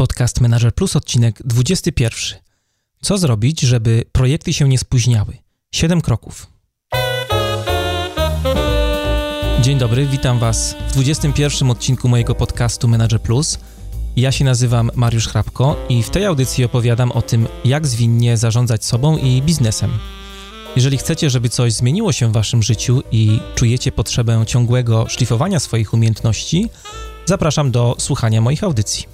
Podcast Manager Plus, odcinek 21. Co zrobić, żeby projekty się nie spóźniały? 7 kroków. Dzień dobry, witam Was w 21 odcinku mojego podcastu Manager Plus. Ja się nazywam Mariusz Hrabko i w tej audycji opowiadam o tym, jak zwinnie zarządzać sobą i biznesem. Jeżeli chcecie, żeby coś zmieniło się w Waszym życiu i czujecie potrzebę ciągłego szlifowania swoich umiejętności, zapraszam do słuchania moich audycji.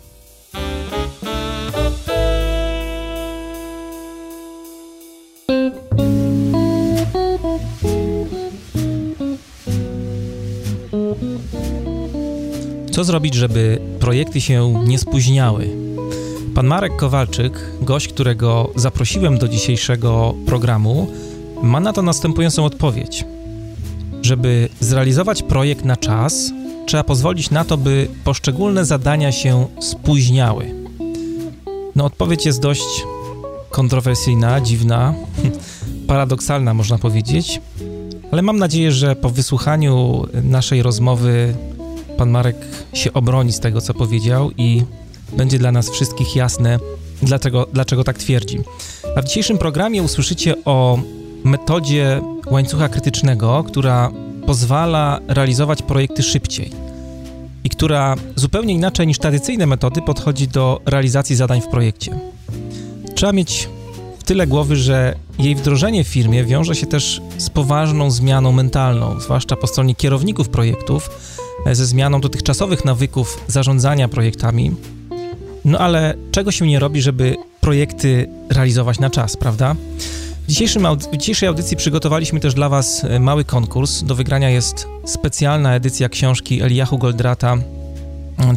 Co zrobić, żeby projekty się nie spóźniały? Pan Marek Kowalczyk, gość, którego zaprosiłem do dzisiejszego programu, ma na to następującą odpowiedź. Żeby zrealizować projekt na czas, trzeba pozwolić na to, by poszczególne zadania się spóźniały. No, odpowiedź jest dość kontrowersyjna, dziwna, paradoksalna, można powiedzieć, ale mam nadzieję, że po wysłuchaniu naszej rozmowy pan Marek się obroni z tego, co powiedział i będzie dla nas wszystkich jasne, dlaczego, dlaczego tak twierdzi. A w dzisiejszym programie usłyszycie o metodzie łańcucha krytycznego, która pozwala realizować projekty szybciej i która zupełnie inaczej niż tradycyjne metody podchodzi do realizacji zadań w projekcie. Trzeba mieć w tyle głowy, że jej wdrożenie w firmie wiąże się też z poważną zmianą mentalną, zwłaszcza po stronie kierowników projektów, ze zmianą dotychczasowych nawyków zarządzania projektami. No ale czego się nie robi, żeby projekty realizować na czas, prawda? W, dzisiejszym, w dzisiejszej audycji przygotowaliśmy też dla Was e, mały konkurs. Do wygrania jest specjalna edycja książki Eliahu Goldrata.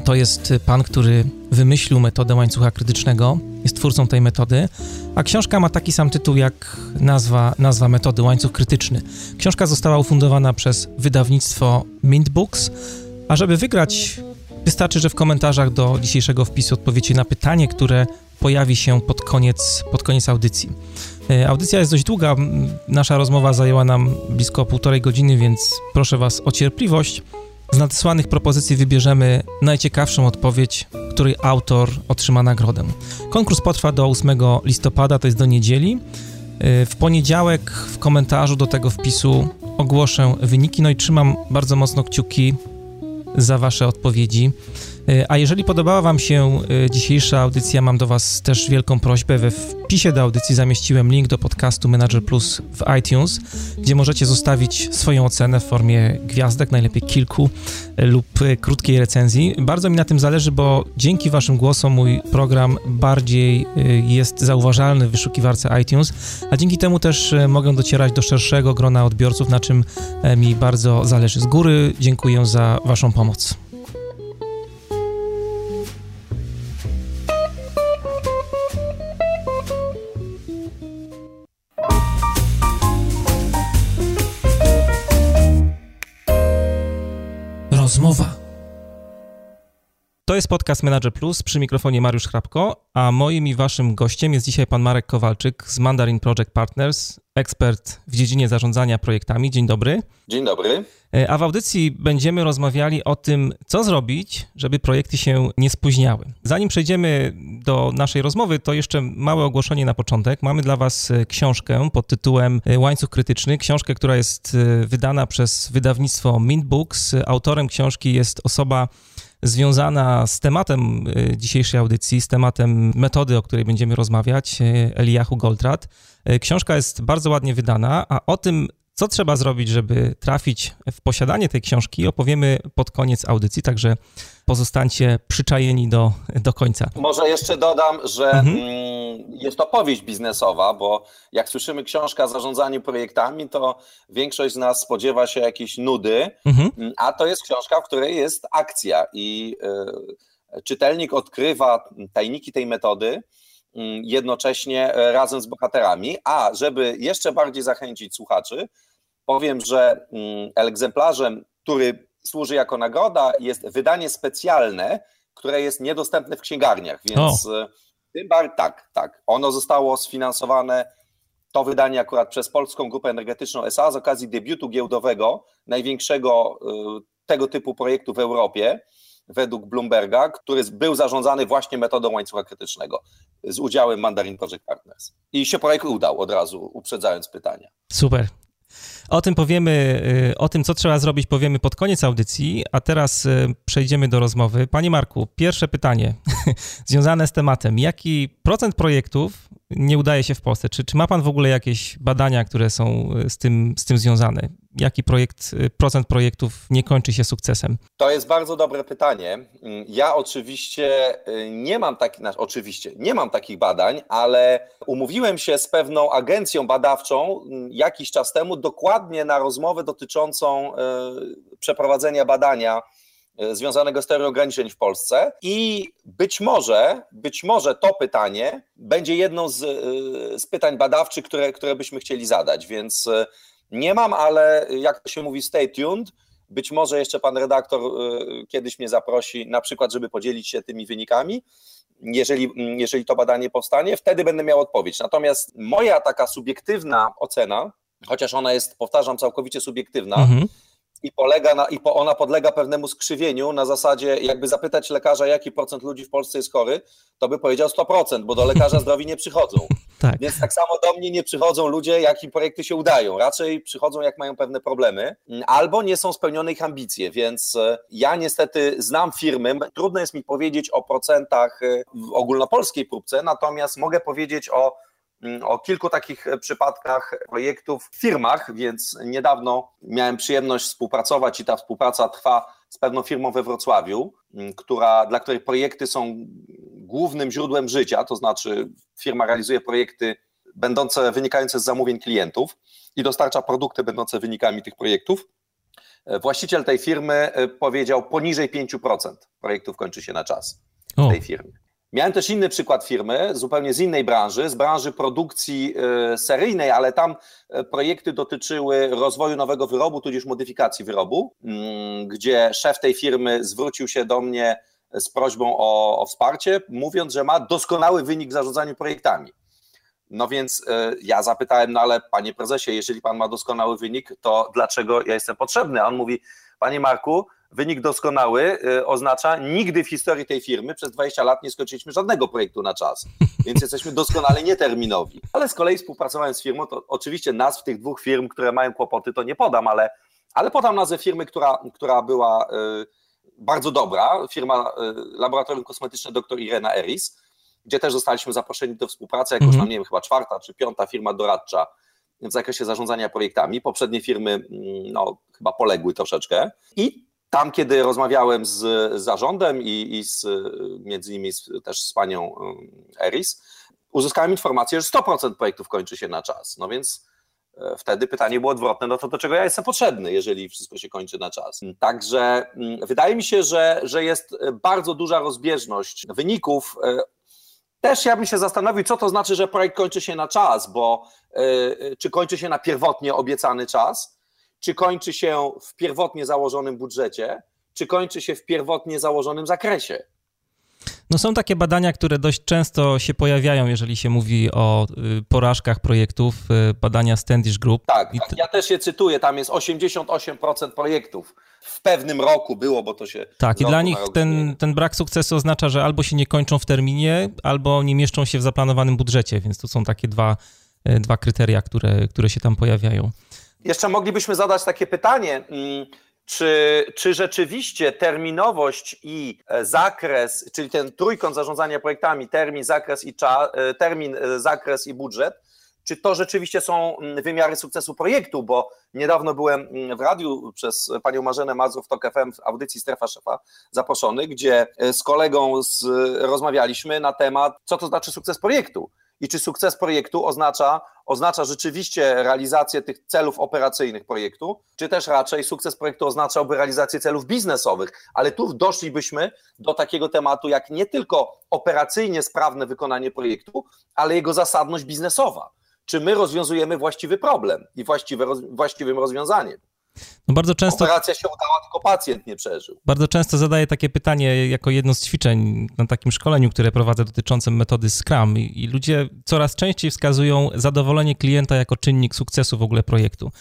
To jest pan, który wymyślił metodę łańcucha krytycznego, jest twórcą tej metody, a książka ma taki sam tytuł jak nazwa, nazwa metody łańcuch krytyczny. Książka została ufundowana przez wydawnictwo Mint Books, a żeby wygrać, wystarczy, że w komentarzach do dzisiejszego wpisu odpowiecie na pytanie, które pojawi się pod koniec, pod koniec audycji. E, audycja jest dość długa, nasza rozmowa zajęła nam blisko półtorej godziny, więc proszę Was o cierpliwość. Z nadesłanych propozycji wybierzemy najciekawszą odpowiedź, której autor otrzyma nagrodę. Konkurs potrwa do 8 listopada, to jest do niedzieli. E, w poniedziałek w komentarzu do tego wpisu ogłoszę wyniki, no i trzymam bardzo mocno kciuki za Wasze odpowiedzi. E, a jeżeli podobała Wam się e, dzisiejsza audycja, mam do Was też wielką prośbę. We wpisie do audycji zamieściłem link do podcastu Manager Plus w iTunes, gdzie możecie zostawić swoją ocenę w formie gwiazdek, najlepiej kilku, e, lub krótkiej recenzji. Bardzo mi na tym zależy, bo dzięki Waszym głosom mój program bardziej jest zauważalny w wyszukiwarce iTunes, a dzięki temu też mogę docierać do szerszego grona odbiorców, na czym mi bardzo zależy. Z góry dziękuję za Waszą pomoc. To jest podcast Manager Plus przy mikrofonie Mariusz Hrabko, a moim i waszym gościem jest dzisiaj pan Marek Kowalczyk z Mandarin Project Partners, ekspert w dziedzinie zarządzania projektami. Dzień dobry. Dzień dobry. E, a w audycji będziemy rozmawiali o tym, co zrobić, żeby projekty się nie spóźniały. Zanim przejdziemy do naszej rozmowy, to jeszcze małe ogłoszenie na początek. Mamy dla Was e, książkę pod tytułem e, Łańcuch Krytyczny. Książkę, która jest wydana przez wydawnictwo Mint Books. Autorem książki jest osoba związana z tematem y, dzisiejszej audycji, z tematem metody, o której będziemy rozmawiać, y, Eliahu Goldrat. Y, książka jest bardzo ładnie wydana, a o tym, co trzeba zrobić, żeby trafić w posiadanie tej książki, opowiemy pod koniec audycji, także pozostańcie przyczajeni do, do końca. Może jeszcze dodam, że mhm. Mm, jest to powieść biznesowa, bo jak słyszymy książka o zarządzaniu projektami, to większość z nas spodziewa się jakiejś nudy, mhm. Mm, a to jest książka, w której jest akcja i y, czytelnik odkrywa tajniki tej metody, mm, jednocześnie e, razem z bohaterami. A żeby jeszcze bardziej zachęcić słuchaczy, powiem, że egzemplarzem, który służy jako nagroda, jest wydanie specjalne, które jest niedostępne w księgarniach, więc o. E, tym bardziej tak, tak. Ono zostało sfinansowane, to wydanie akurat przez Polską Grupę Energetyczną SA z okazji debiutu giełdowego, największego e, tego typu projektu w Europie. według Bloomberga, który był zarządzany właśnie metodą łańcucha krytycznego z udziałem Mandarin Project Partners. I się projekt udał od razu, uprzedzając pytania. Super. O tym powiemy, y, o tym, co trzeba zrobić, powiemy pod koniec audycji, a teraz y, przejdziemy do rozmowy. Panie Marku, pierwsze pytanie związane z tematem. Jaki procent projektów nie udaje się w Polsce? Czy, czy ma Pan w ogóle jakieś badania, które są y, z tym, z tym związane? Jaki projekt, procent projektów nie kończy się sukcesem? To jest bardzo dobre pytanie. Ja oczywiście nie mam takich, znaczy oczywiście nie mam takich badań, ale umówiłem się z pewną agencją badawczą mm, jakiś czas temu dokładnie na rozmowę dotyczącą przeprowadzenia badania związanego z teorią ograniczeń w Polsce i być może, być może to pytanie będzie jedną z, z pytań badawczych, które, które byśmy chcieli zadać, więc nie mam, ale jak to się mówi, stay tuned. Być może jeszcze pan redaktor kiedyś mnie zaprosi, na przykład, żeby podzielić się tymi wynikami, jeżeli, jeżeli to badanie powstanie, wtedy będę miał odpowiedź. Natomiast moja taka subiektywna ocena, chociaż ona jest, powtarzam, całkowicie subiektywna, mhm i, polega na, i po, ona podlega pewnemu skrzywieniu na zasadzie, jakby zapytać lekarza, jaki procent ludzi w Polsce jest chory, to by powiedział 100%, bo do lekarza zdrowi nie przychodzą. Tak. Więc tak samo do mnie nie przychodzą ludzie, jakim projekty się udają. Raczej przychodzą, jak mają pewne problemy, albo nie są spełnione ich ambicje. Więc e, ja niestety znam firmy. Trudno jest mi powiedzieć o procentach e, w ogólnopolskiej próbce, natomiast mogę powiedzieć o Mm, o kilku takich e, przypadkach projektów w firmach, więc niedawno miałem przyjemność współpracować i ta współpraca trwa z pewną firmą we Wrocławiu, mm, która, dla której projekty są głównym źródłem życia, to znaczy firma realizuje projekty będące wynikające z zamówień klientów i dostarcza produkty będące wynikami tych projektów. E, właściciel tej firmy e, powiedział poniżej 5% projektów kończy się na czas w tej firmie. Miałem też inny przykład firmy, zupełnie z innej branży, z branży produkcji e, seryjnej, ale tam e, projekty dotyczyły rozwoju nowego wyrobu, tudzież modyfikacji wyrobu, mm, gdzie szef tej firmy zwrócił się do mnie z prośbą o, o wsparcie, mówiąc, że ma doskonały wynik w zarządzaniu projektami. No więc e, ja zapytałem, no ale panie prezesie, jeżeli pan ma doskonały wynik, to dlaczego ja jestem potrzebny? A on mówi, panie Marku, wynik doskonały y, oznacza nigdy w historii tej firmy przez 20 lat nie skończyliśmy żadnego projektu na czas, więc jesteśmy doskonale nieterminowi. Ale z kolei współpracowałem z firmą, to oczywiście nazw tych dwóch firm, które mają kłopoty, to nie podam, ale, ale podam nazwę firmy, która, która była y, bardzo dobra, firma y, Laboratorium Kosmetyczne dr Irena Eris, gdzie też zostaliśmy zaproszeni do współpracy, jako mm -hmm. tam, nie wiem, chyba czwarta czy piąta firma doradcza w zakresie zarządzania projektami. Poprzednie firmy, mm, no, chyba poległy troszeczkę. I tam, kiedy rozmawiałem z zarządem i, i z, między innymi z, też z panią Eris, uzyskałem informację, że 100% projektów kończy się na czas. No więc e, wtedy pytanie było odwrotne, no to do czego ja jestem potrzebny, jeżeli wszystko się kończy na czas. Także mm, wydaje mi się, że, że jest bardzo duża rozbieżność wyników. E, też ja bym się zastanowił, co to znaczy, że projekt kończy się na czas, bo e, czy kończy się na pierwotnie obiecany czas, czy kończy się w pierwotnie założonym budżecie, czy kończy się w pierwotnie założonym zakresie. No są takie badania, które dość często się pojawiają, jeżeli się mówi o y, porażkach projektów, y, badania Standish Group. Tak, tak, ja też je cytuję, tam jest 88% projektów w pewnym roku było, bo to się... Tak, i dla nich ten, ten brak sukcesu oznacza, że albo się nie kończą w terminie, albo nie mieszczą się w zaplanowanym budżecie, więc to są takie dwa, y, dwa kryteria, które, które się tam pojawiają. Jeszcze moglibyśmy zadać takie pytanie, mm, czy, czy rzeczywiście terminowość i e, zakres, czyli ten trójkąt zarządzania projektami, termin, zakres i cza, e, termin, e, zakres i budżet, czy to rzeczywiście są mm, wymiary sukcesu projektu, bo niedawno byłem mm, w radiu przez panią Marzenę Mazur w TOK FM w audycji Strefa Szefa zaproszony, gdzie z kolegą z, rozmawialiśmy na temat, co to znaczy sukces projektu i czy sukces projektu oznacza, oznacza rzeczywiście realizację tych celów operacyjnych projektu, czy też raczej sukces projektu oznaczałby realizację celów biznesowych. Ale tu doszlibyśmy do takiego tematu, jak nie tylko operacyjnie sprawne wykonanie projektu, ale jego zasadność biznesowa. Czy my rozwiązujemy właściwy problem i właściwe, właściwym rozwiązaniem? No bardzo często. Operacja się udała, tylko pacjent nie przeżył. Bardzo często zadaję takie pytanie jako jedno z ćwiczeń na takim szkoleniu, które prowadzę dotyczącym metody Scrum, i, i ludzie coraz częściej wskazują zadowolenie klienta jako czynnik sukcesu w ogóle projektu.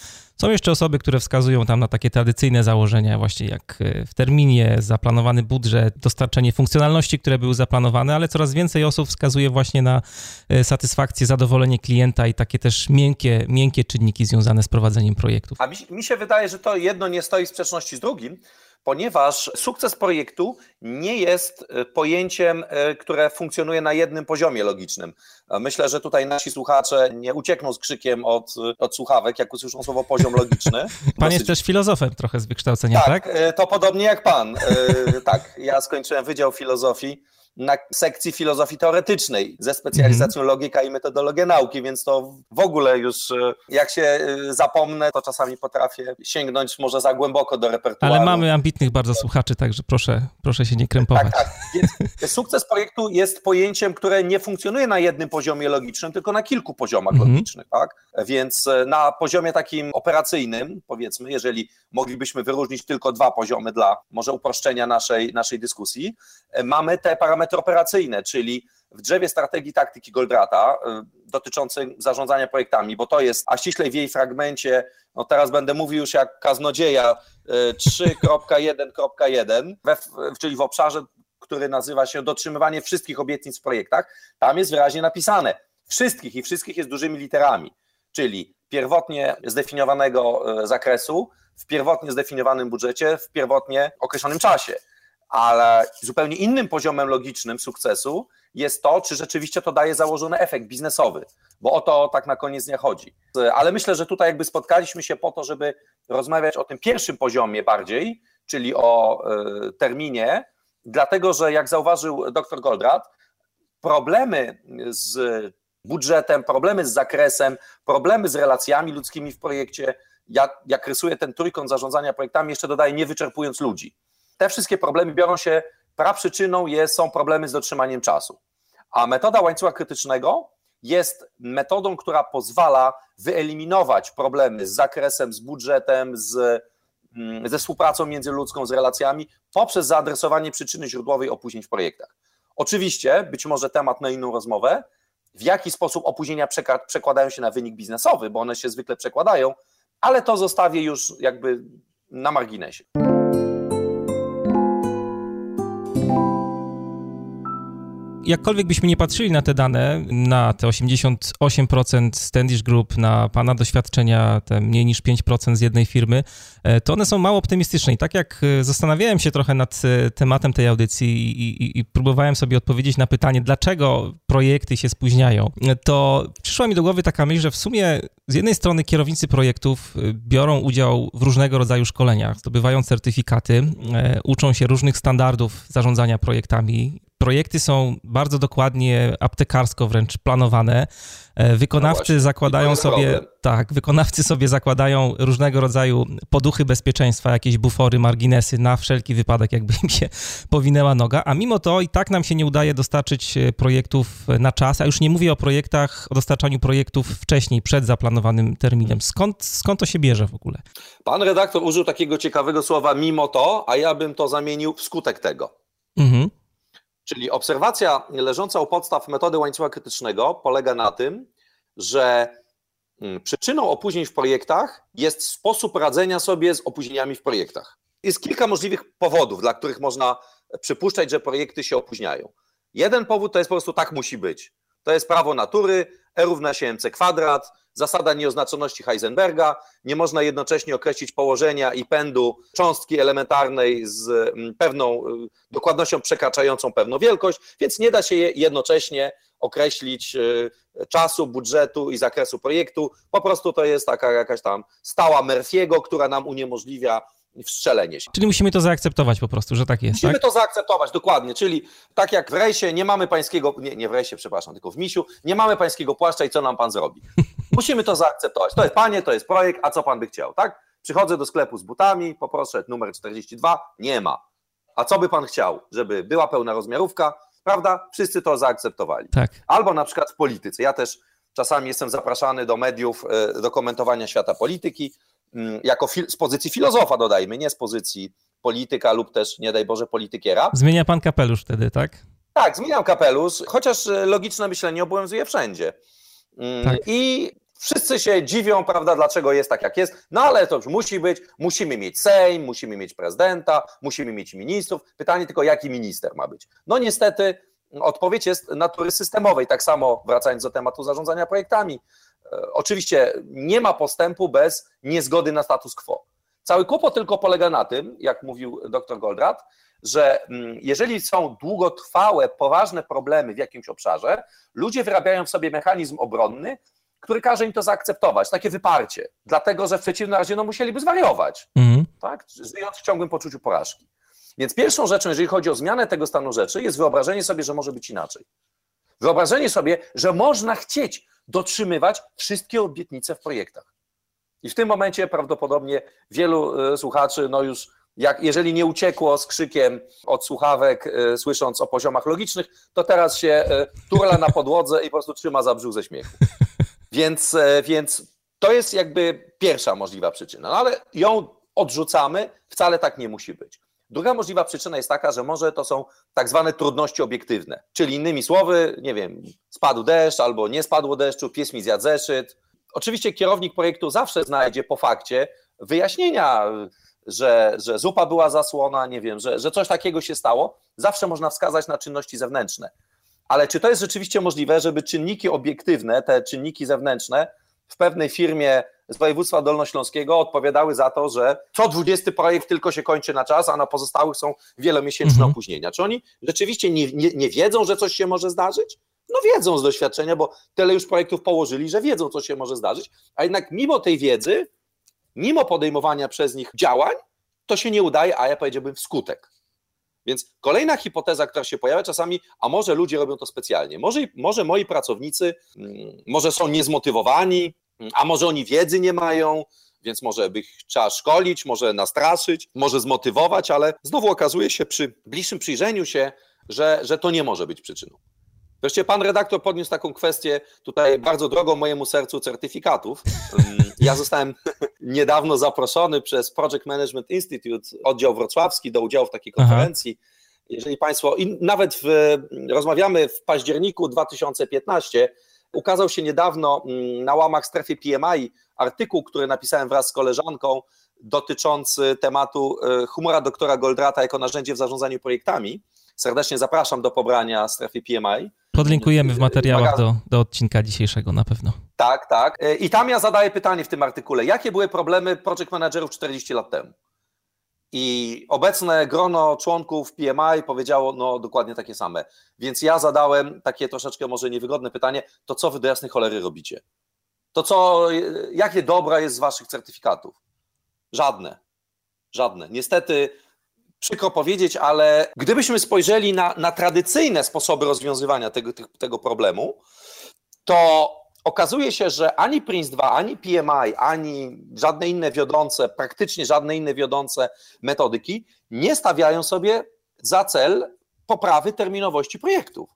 Są jeszcze osoby, które wskazują tam na takie tradycyjne założenia, właśnie jak e, w terminie, zaplanowany budżet, dostarczenie funkcjonalności, które były zaplanowane, ale coraz więcej osób wskazuje właśnie na e, satysfakcję, zadowolenie klienta i takie też miękkie, miękkie czynniki związane z prowadzeniem projektów. A mi, mi się wydaje, że to jedno nie stoi w sprzeczności z drugim, ponieważ sukces projektu nie jest e, pojęciem, e, które funkcjonuje na jednym poziomie logicznym. Myślę, że tutaj nasi słuchacze nie uciekną z krzykiem od, od słuchawek, jak usłyszą słowo poziom logiczny. Pan Dosyć... jest też filozofem trochę z wykształcenia, tak? Tak, to podobnie jak pan. tak, ja skończyłem Wydział Filozofii na sekcji filozofii teoretycznej ze specjalizacją mm. logika i metodologia nauki, więc to w ogóle już e, jak się e, zapomnę, to czasami potrafię sięgnąć może za głęboko do repertuaru. Ale mamy ambitnych bardzo słuchaczy, także proszę, proszę się nie krępować. Tak, tak. Więc sukces projektu jest pojęciem, które nie funkcjonuje na jednym poziomie logicznym, tylko na kilku poziomach mm. logicznych, tak? Więc e, na poziomie takim operacyjnym, powiedzmy, jeżeli moglibyśmy wyróżnić tylko dwa poziomy dla może uproszczenia naszej, naszej dyskusji, mamy te parametry operacyjne, czyli w drzewie strategii taktyki Goldrata y, dotyczącym zarządzania projektami, bo to jest, a ściślej w jej fragmencie, no teraz będę mówił już jak kaznodzieja 3.1.1, y, czyli w obszarze, który nazywa się dotrzymywanie wszystkich obietnic w projektach, tam jest wyraźnie napisane wszystkich i wszystkich jest dużymi literami, czyli pierwotnie zdefiniowanego y, zakresu, w pierwotnie zdefiniowanym budżecie, w pierwotnie określonym czasie ale zupełnie innym poziomem logicznym sukcesu jest to, czy rzeczywiście to daje założony efekt biznesowy, bo o to tak na koniec nie chodzi. Ale myślę, że tutaj jakby spotkaliśmy się po to, żeby rozmawiać o tym pierwszym poziomie bardziej, czyli o e, terminie, dlatego że jak zauważył dr Goldratt, problemy z budżetem, problemy z zakresem, problemy z relacjami ludzkimi w projekcie, jak, jak rysuje ten trójkąt zarządzania projektami, jeszcze dodaje nie wyczerpując ludzi te wszystkie problemy biorą się, praprzyczyną jest, są problemy z dotrzymaniem czasu. A metoda łańcucha krytycznego jest metodą, która pozwala wyeliminować problemy z zakresem, z budżetem, z, ze współpracą międzyludzką, z relacjami poprzez zaadresowanie przyczyny źródłowej opóźnień w projektach. Oczywiście, być może temat na inną rozmowę, w jaki sposób opóźnienia przekładają się na wynik biznesowy, bo one się zwykle przekładają, ale to zostawię już jakby na marginesie. Jakkolwiek byśmy nie patrzyli na te dane, na te 88% Standish Group, na pana doświadczenia, te mniej niż 5% z jednej firmy, e, to one są mało optymistyczne. I tak jak e, zastanawiałem się trochę nad e, tematem tej audycji i, i, i próbowałem sobie odpowiedzieć na pytanie, dlaczego projekty się spóźniają, to przyszła mi do głowy taka myśl, że w sumie z jednej strony kierownicy projektów biorą udział w różnego rodzaju szkoleniach, zdobywają certyfikaty, uczą się różnych standardów zarządzania projektami, projekty są bardzo dokładnie aptekarsko wręcz planowane. E, wykonawcy no zakładają sobie, tak, wykonawcy sobie zakładają różnego rodzaju poduchy bezpieczeństwa, jakieś bufory, marginesy na wszelki wypadek, jakby im się powinęła noga, a mimo to i tak nam się nie udaje dostarczyć e, projektów na czas, a już nie mówię o projektach, o dostarczaniu projektów wcześniej, przed zaplanowanym terminem. Skąd, skąd to się bierze w ogóle? Pan redaktor użył takiego ciekawego słowa mimo to, a ja bym to zamienił w skutek tego. Czyli obserwacja leżąca u podstaw metody łańcucha krytycznego polega na tym, że mm, przyczyną opóźnień w projektach jest sposób radzenia sobie z opóźnieniami w projektach. Jest kilka możliwych powodów, dla których można przypuszczać, że projekty się opóźniają. Jeden powód to jest po prostu tak musi być. To jest prawo natury, E równa się mc kwadrat, zasada nieoznaczoności Heisenberga. Nie można jednocześnie określić położenia i pędu cząstki elementarnej z mm, pewną y, dokładnością przekraczającą pewną wielkość, więc nie da się jednocześnie określić y, czasu, budżetu i zakresu projektu. Po prostu to jest taka jakaś tam stała Murphy'ego, która nam uniemożliwia wstrzelenie się. Czyli musimy to zaakceptować po prostu, że tak jest. Musimy tak? to zaakceptować, dokładnie. Czyli tak jak w rejsie nie mamy pańskiego, nie, nie w rejsie, przepraszam, tylko w misiu, nie mamy pańskiego płaszcza i co nam pan zrobi? musimy to zaakceptować. To jest panie, to jest projekt, a co pan by chciał, tak? Przychodzę do sklepu z butami, poproszę numer 42, nie ma. A co by pan chciał? Żeby była pełna rozmiarówka, prawda? Wszyscy to zaakceptowali. Tak. Albo na przykład w polityce. Ja też czasami jestem zapraszany do mediów e, do komentowania świata polityki. Mm, jako z pozycji filozofa dodajmy, nie z pozycji polityka lub też, nie daj Boże, politykiera. Zmienia pan kapelusz wtedy, tak? Tak, zmieniam kapelusz, chociaż e, logiczne myślenie obowiązuje wszędzie. Mm, tak. I Wszyscy się dziwią, prawda, dlaczego jest tak, jak jest, no ale to już musi być, musimy mieć Sejm, musimy mieć prezydenta, musimy mieć ministrów. Pytanie tylko, jaki minister ma być. No niestety odpowiedź jest natury systemowej. Tak samo wracając do tematu zarządzania projektami. E, oczywiście nie ma postępu bez niezgody na status quo. Cały kłopot tylko polega na tym, jak mówił dr Goldratt, że mm, jeżeli są długotrwałe, poważne problemy w jakimś obszarze, ludzie wyrabiają w sobie mechanizm obronny, który każe im to zaakceptować, takie wyparcie, dlatego że w przeciwnym razie no, musieliby zwariować, mhm. tak? żyjąc w ciągłym poczuciu porażki. Więc pierwszą rzeczą, jeżeli chodzi o zmianę tego stanu rzeczy, jest wyobrażenie sobie, że może być inaczej. Wyobrażenie sobie, że można chcieć dotrzymywać wszystkie obietnice w projektach. I w tym momencie prawdopodobnie wielu e, słuchaczy, no już jak, jeżeli nie uciekło z krzykiem od słuchawek, y, słysząc o poziomach logicznych, to teraz się y, turla na podłodze i po prostu trzyma za brzuch ze śmiechu. Więc, więc to jest jakby pierwsza możliwa przyczyna, no ale ją odrzucamy, wcale tak nie musi być. Druga możliwa przyczyna jest taka, że może to są tak zwane trudności obiektywne, czyli innymi słowy, nie wiem, spadł deszcz albo nie spadło deszczu, pies mi zjadł zeszyt. Oczywiście kierownik projektu zawsze znajdzie po fakcie wyjaśnienia, że, że zupa była zasłona, nie wiem, że, że coś takiego się stało, zawsze można wskazać na czynności zewnętrzne. Ale czy to jest rzeczywiście możliwe, żeby czynniki obiektywne, te czynniki zewnętrzne w pewnej firmie z województwa dolnośląskiego odpowiadały za to, że co 20 projekt tylko się kończy na czas, a na pozostałych są wielomiesięczne mhm. opóźnienia. Czy oni rzeczywiście nie, nie, nie wiedzą, że coś się może zdarzyć? No wiedzą z doświadczenia, bo tyle już projektów położyli, że wiedzą, co się może zdarzyć, a jednak mimo tej wiedzy mimo podejmowania przez nich działań, to się nie udaje, a ja powiedziałbym skutek. Więc kolejna hipoteza, która się pojawia czasami, a może ludzie robią to specjalnie, może, może moi pracownicy, mm, może są niezmotywowani, a może oni wiedzy nie mają, więc może by ich trzeba szkolić, może nastraszyć, może zmotywować, ale znowu okazuje się przy bliższym przyjrzeniu się, że, że to nie może być przyczyną. Wreszcie pan redaktor podniósł taką kwestię tutaj bardzo drogą mojemu sercu certyfikatów. Mm, ja zostałem niedawno zaproszony przez Project Management Institute, oddział wrocławski, do udziału w takiej konferencji. Aha. Jeżeli Państwo, i nawet w, rozmawiamy w październiku 2015, ukazał się niedawno mm, na łamach strefy PMI artykuł, który napisałem wraz z koleżanką dotyczący tematu e, humora doktora Goldrata jako narzędzie w zarządzaniu projektami. Serdecznie zapraszam do pobrania strefy PMI. Podlinkujemy w materiałach do, do odcinka dzisiejszego na pewno. Tak, tak. E, I tam ja zadaję pytanie w tym artykule. Jakie były problemy project managerów 40 lat temu? I obecne grono członków PMI powiedziało no dokładnie takie same. Więc ja zadałem takie troszeczkę może niewygodne pytanie, to co wy do jasnej cholery robicie? To co, jakie dobra jest z waszych certyfikatów? Żadne. Żadne. Niestety przykro powiedzieć, ale gdybyśmy spojrzeli na, na tradycyjne sposoby rozwiązywania tego, tego problemu, to okazuje się, że ani Prince 2, ani PMI, ani żadne inne wiodące, praktycznie żadne inne wiodące metodyki nie stawiają sobie za cel poprawy terminowości projektów.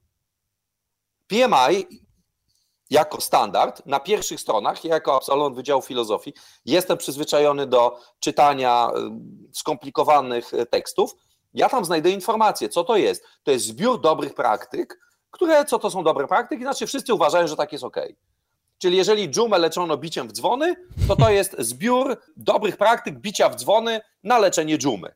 PMI jako standard na pierwszych stronach, ja jako absolwent Wydziału Filozofii jestem przyzwyczajony do czytania y, skomplikowanych y, tekstów. Ja tam znajdę informacje, co to jest. To jest zbiór dobrych praktyk, które, co to są dobre praktyki, znaczy wszyscy uważają, że tak jest ok. Czyli jeżeli dżumę leczono biciem w dzwony, to to jest zbiór dobrych praktyk bicia w dzwony na leczenie dżumy.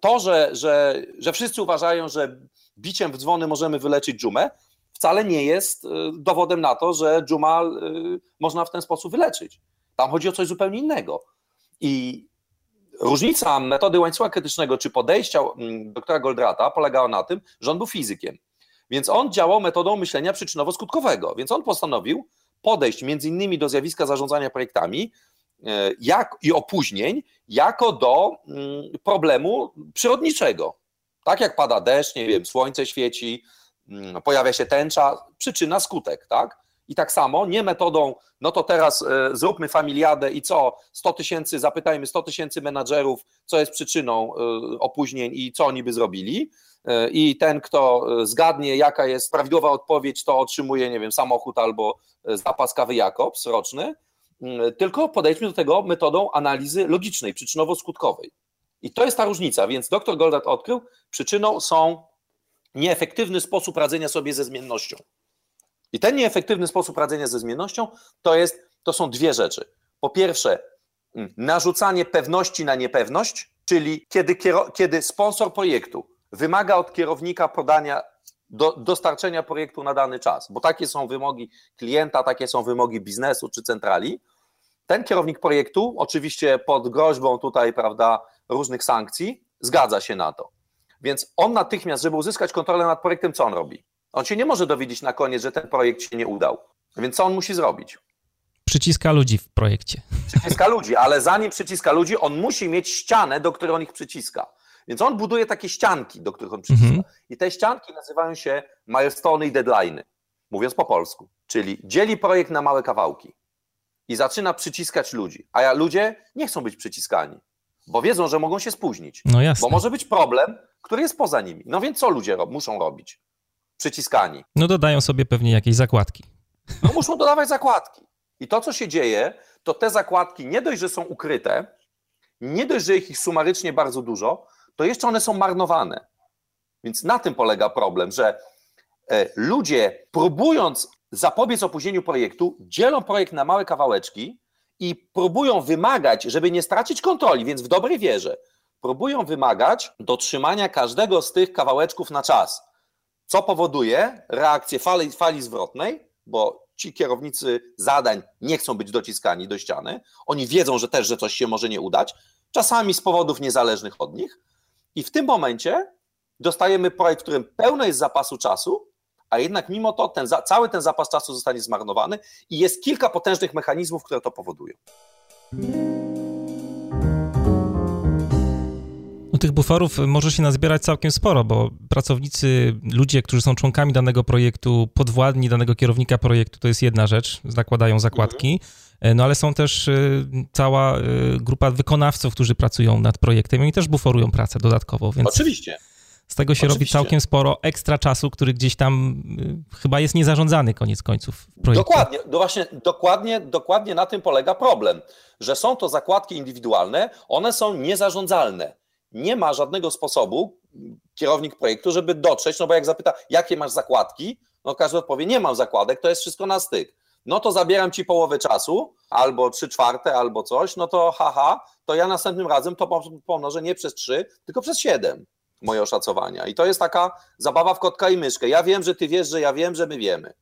To, że, że, że wszyscy uważają, że biciem w dzwony możemy wyleczyć dżumę, wcale nie jest y, dowodem na to, że dżuma y, można w ten sposób wyleczyć. Tam chodzi o coś zupełnie innego. I różnica metody łańcucha krytycznego czy podejścia mm, doktora Goldrata polegała na tym, że on był fizykiem. Więc on działał metodą myślenia przyczynowo-skutkowego. Więc on postanowił podejść między innymi do zjawiska zarządzania projektami y, jak, i opóźnień jako do mm, problemu przyrodniczego. Tak jak pada deszcz, nie wiem, słońce świeci, Mm, pojawia się tęcza, przyczyna, skutek, tak? I tak samo, nie metodą, no to teraz e, zróbmy familiadę i co, 100 tysięcy, zapytajmy 100 tysięcy menadżerów, co jest przyczyną e, opóźnień i co oni by zrobili. E, I ten, kto zgadnie, jaka jest prawidłowa odpowiedź, to otrzymuje, nie wiem, samochód albo zapas kawy Jakobs roczny. Mm, tylko podejdźmy do tego metodą analizy logicznej, przyczynowo-skutkowej. I to jest ta różnica. Więc dr Goldat odkrył, przyczyną są nieefektywny sposób radzenia sobie ze zmiennością. I ten nieefektywny sposób radzenia ze zmiennością to, jest, to są dwie rzeczy. Po pierwsze, mm, narzucanie pewności na niepewność, czyli kiedy, kiedy sponsor projektu wymaga od kierownika podania do, dostarczenia projektu na dany czas, bo takie są wymogi klienta, takie są wymogi biznesu czy centrali. Ten kierownik projektu, oczywiście pod groźbą tutaj, prawda, różnych sankcji, zgadza się na to. Więc on natychmiast, żeby uzyskać kontrolę nad projektem, co on robi? On się nie może dowiedzieć na koniec, że ten projekt się nie udał. Więc co on musi zrobić? Przyciska ludzi w projekcie. Przyciska ludzi, ale zanim przyciska ludzi, on musi mieć ścianę, do której on ich przyciska. Więc on buduje takie ścianki, do których on przyciska. Mhm. I te ścianki nazywają się milestone i deadline, mówiąc po polsku. Czyli dzieli projekt na małe kawałki i zaczyna przyciskać ludzi. A ja, ludzie nie chcą być przyciskani, bo wiedzą, że mogą się spóźnić. No jasne. Bo może być problem, który jest poza nimi. No więc co ludzie ro muszą robić? Przyciskani. No dodają sobie pewnie jakieś zakładki. No muszą dodawać zakładki. I to, co się dzieje, to te zakładki nie dość, że są ukryte, nie dość, że ich sumarycznie bardzo dużo, to jeszcze one są marnowane. Więc na tym polega problem, że e, ludzie próbując zapobiec opóźnieniu projektu, dzielą projekt na małe kawałeczki i próbują wymagać, żeby nie stracić kontroli, więc w dobrej wierze, próbują wymagać dotrzymania każdego z tych kawałeczków na czas, co powoduje reakcję fali, fali zwrotnej, bo ci kierownicy zadań nie chcą być dociskani do ściany, oni wiedzą, że też, że coś się może nie udać, czasami z powodów niezależnych od nich, i w tym momencie dostajemy projekt, w którym pełno jest zapasu czasu, a jednak mimo to ten, cały ten zapas czasu zostanie zmarnowany i jest kilka potężnych mechanizmów, które to powodują. No, tych buforów może się nazbierać całkiem sporo, bo pracownicy, ludzie, którzy są członkami danego projektu, podwładni danego kierownika projektu, to jest jedna rzecz, zakładają zakładki. Mhm. E, no ale są też e, cała e, grupa wykonawców, którzy pracują nad projektem i oni też buforują pracę dodatkowo, więc... Oczywiście. Z tego się Oczywiście. robi całkiem sporo ekstra czasu, który gdzieś tam chyba jest niezarządzany koniec końców w projekcie. Dokładnie, no właśnie, dokładnie, dokładnie na tym polega problem, że są to zakładki indywidualne, one są niezarządzalne. Nie ma żadnego sposobu, kierownik projektu, żeby dotrzeć, no bo jak zapyta, jakie masz zakładki, no każdy odpowie, nie mam zakładek, to jest wszystko na styk no to zabieram ci połowę czasu, albo trzy czwarte, albo coś, no to haha, to ja następnym razem to pomnożę nie przez trzy, tylko przez siedem moje oszacowania. I to jest taka zabawa w kotka i myszkę. Ja wiem, że ty wiesz, że ja wiem, że my wiemy.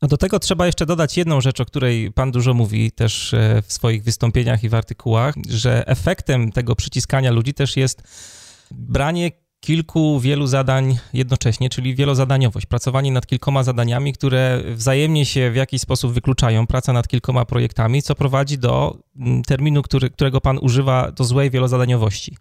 A do tego trzeba jeszcze dodać jedną rzecz, o której Pan dużo mówi też e, w swoich wystąpieniach i w artykułach, że efektem tego przyciskania ludzi też jest branie kilku, wielu zadań jednocześnie, czyli wielozadaniowość, pracowanie nad kilkoma zadaniami, które wzajemnie się w jakiś sposób wykluczają, praca nad kilkoma projektami, co prowadzi do mm, terminu, który, którego pan używa, do złej wielozadaniowości.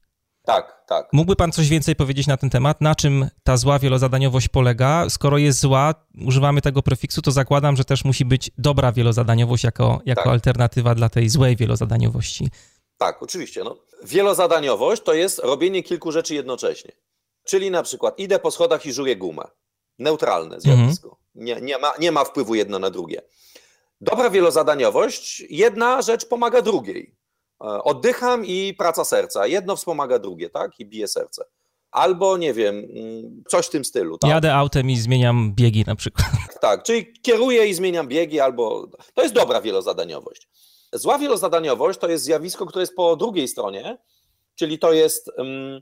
Tak, tak. Mógłby pan coś więcej powiedzieć na ten temat? Na czym ta zła wielozadaniowość polega? Skoro jest zła, używamy tego prefiksu, to zakładam, że też musi być dobra wielozadaniowość jako, jako tak. alternatywa dla tej złej wielozadaniowości. Tak, oczywiście. No. Wielozadaniowość to jest robienie kilku rzeczy jednocześnie. Czyli na przykład idę po schodach i żuję gumę. Neutralne zjawisko. Mhm. Nie, nie, ma, nie ma wpływu jedno na drugie. Dobra wielozadaniowość, jedna rzecz pomaga drugiej. E, oddycham i praca serca. Jedno wspomaga drugie, tak? I bije serce. Albo nie wiem, mm, coś w tym stylu. Tak? Jadę autem i zmieniam biegi na przykład. Tak, czyli kieruję i zmieniam biegi, albo. To jest dobra wielozadaniowość. Zła wielozadaniowość to jest zjawisko, które jest po drugiej stronie, czyli to jest um,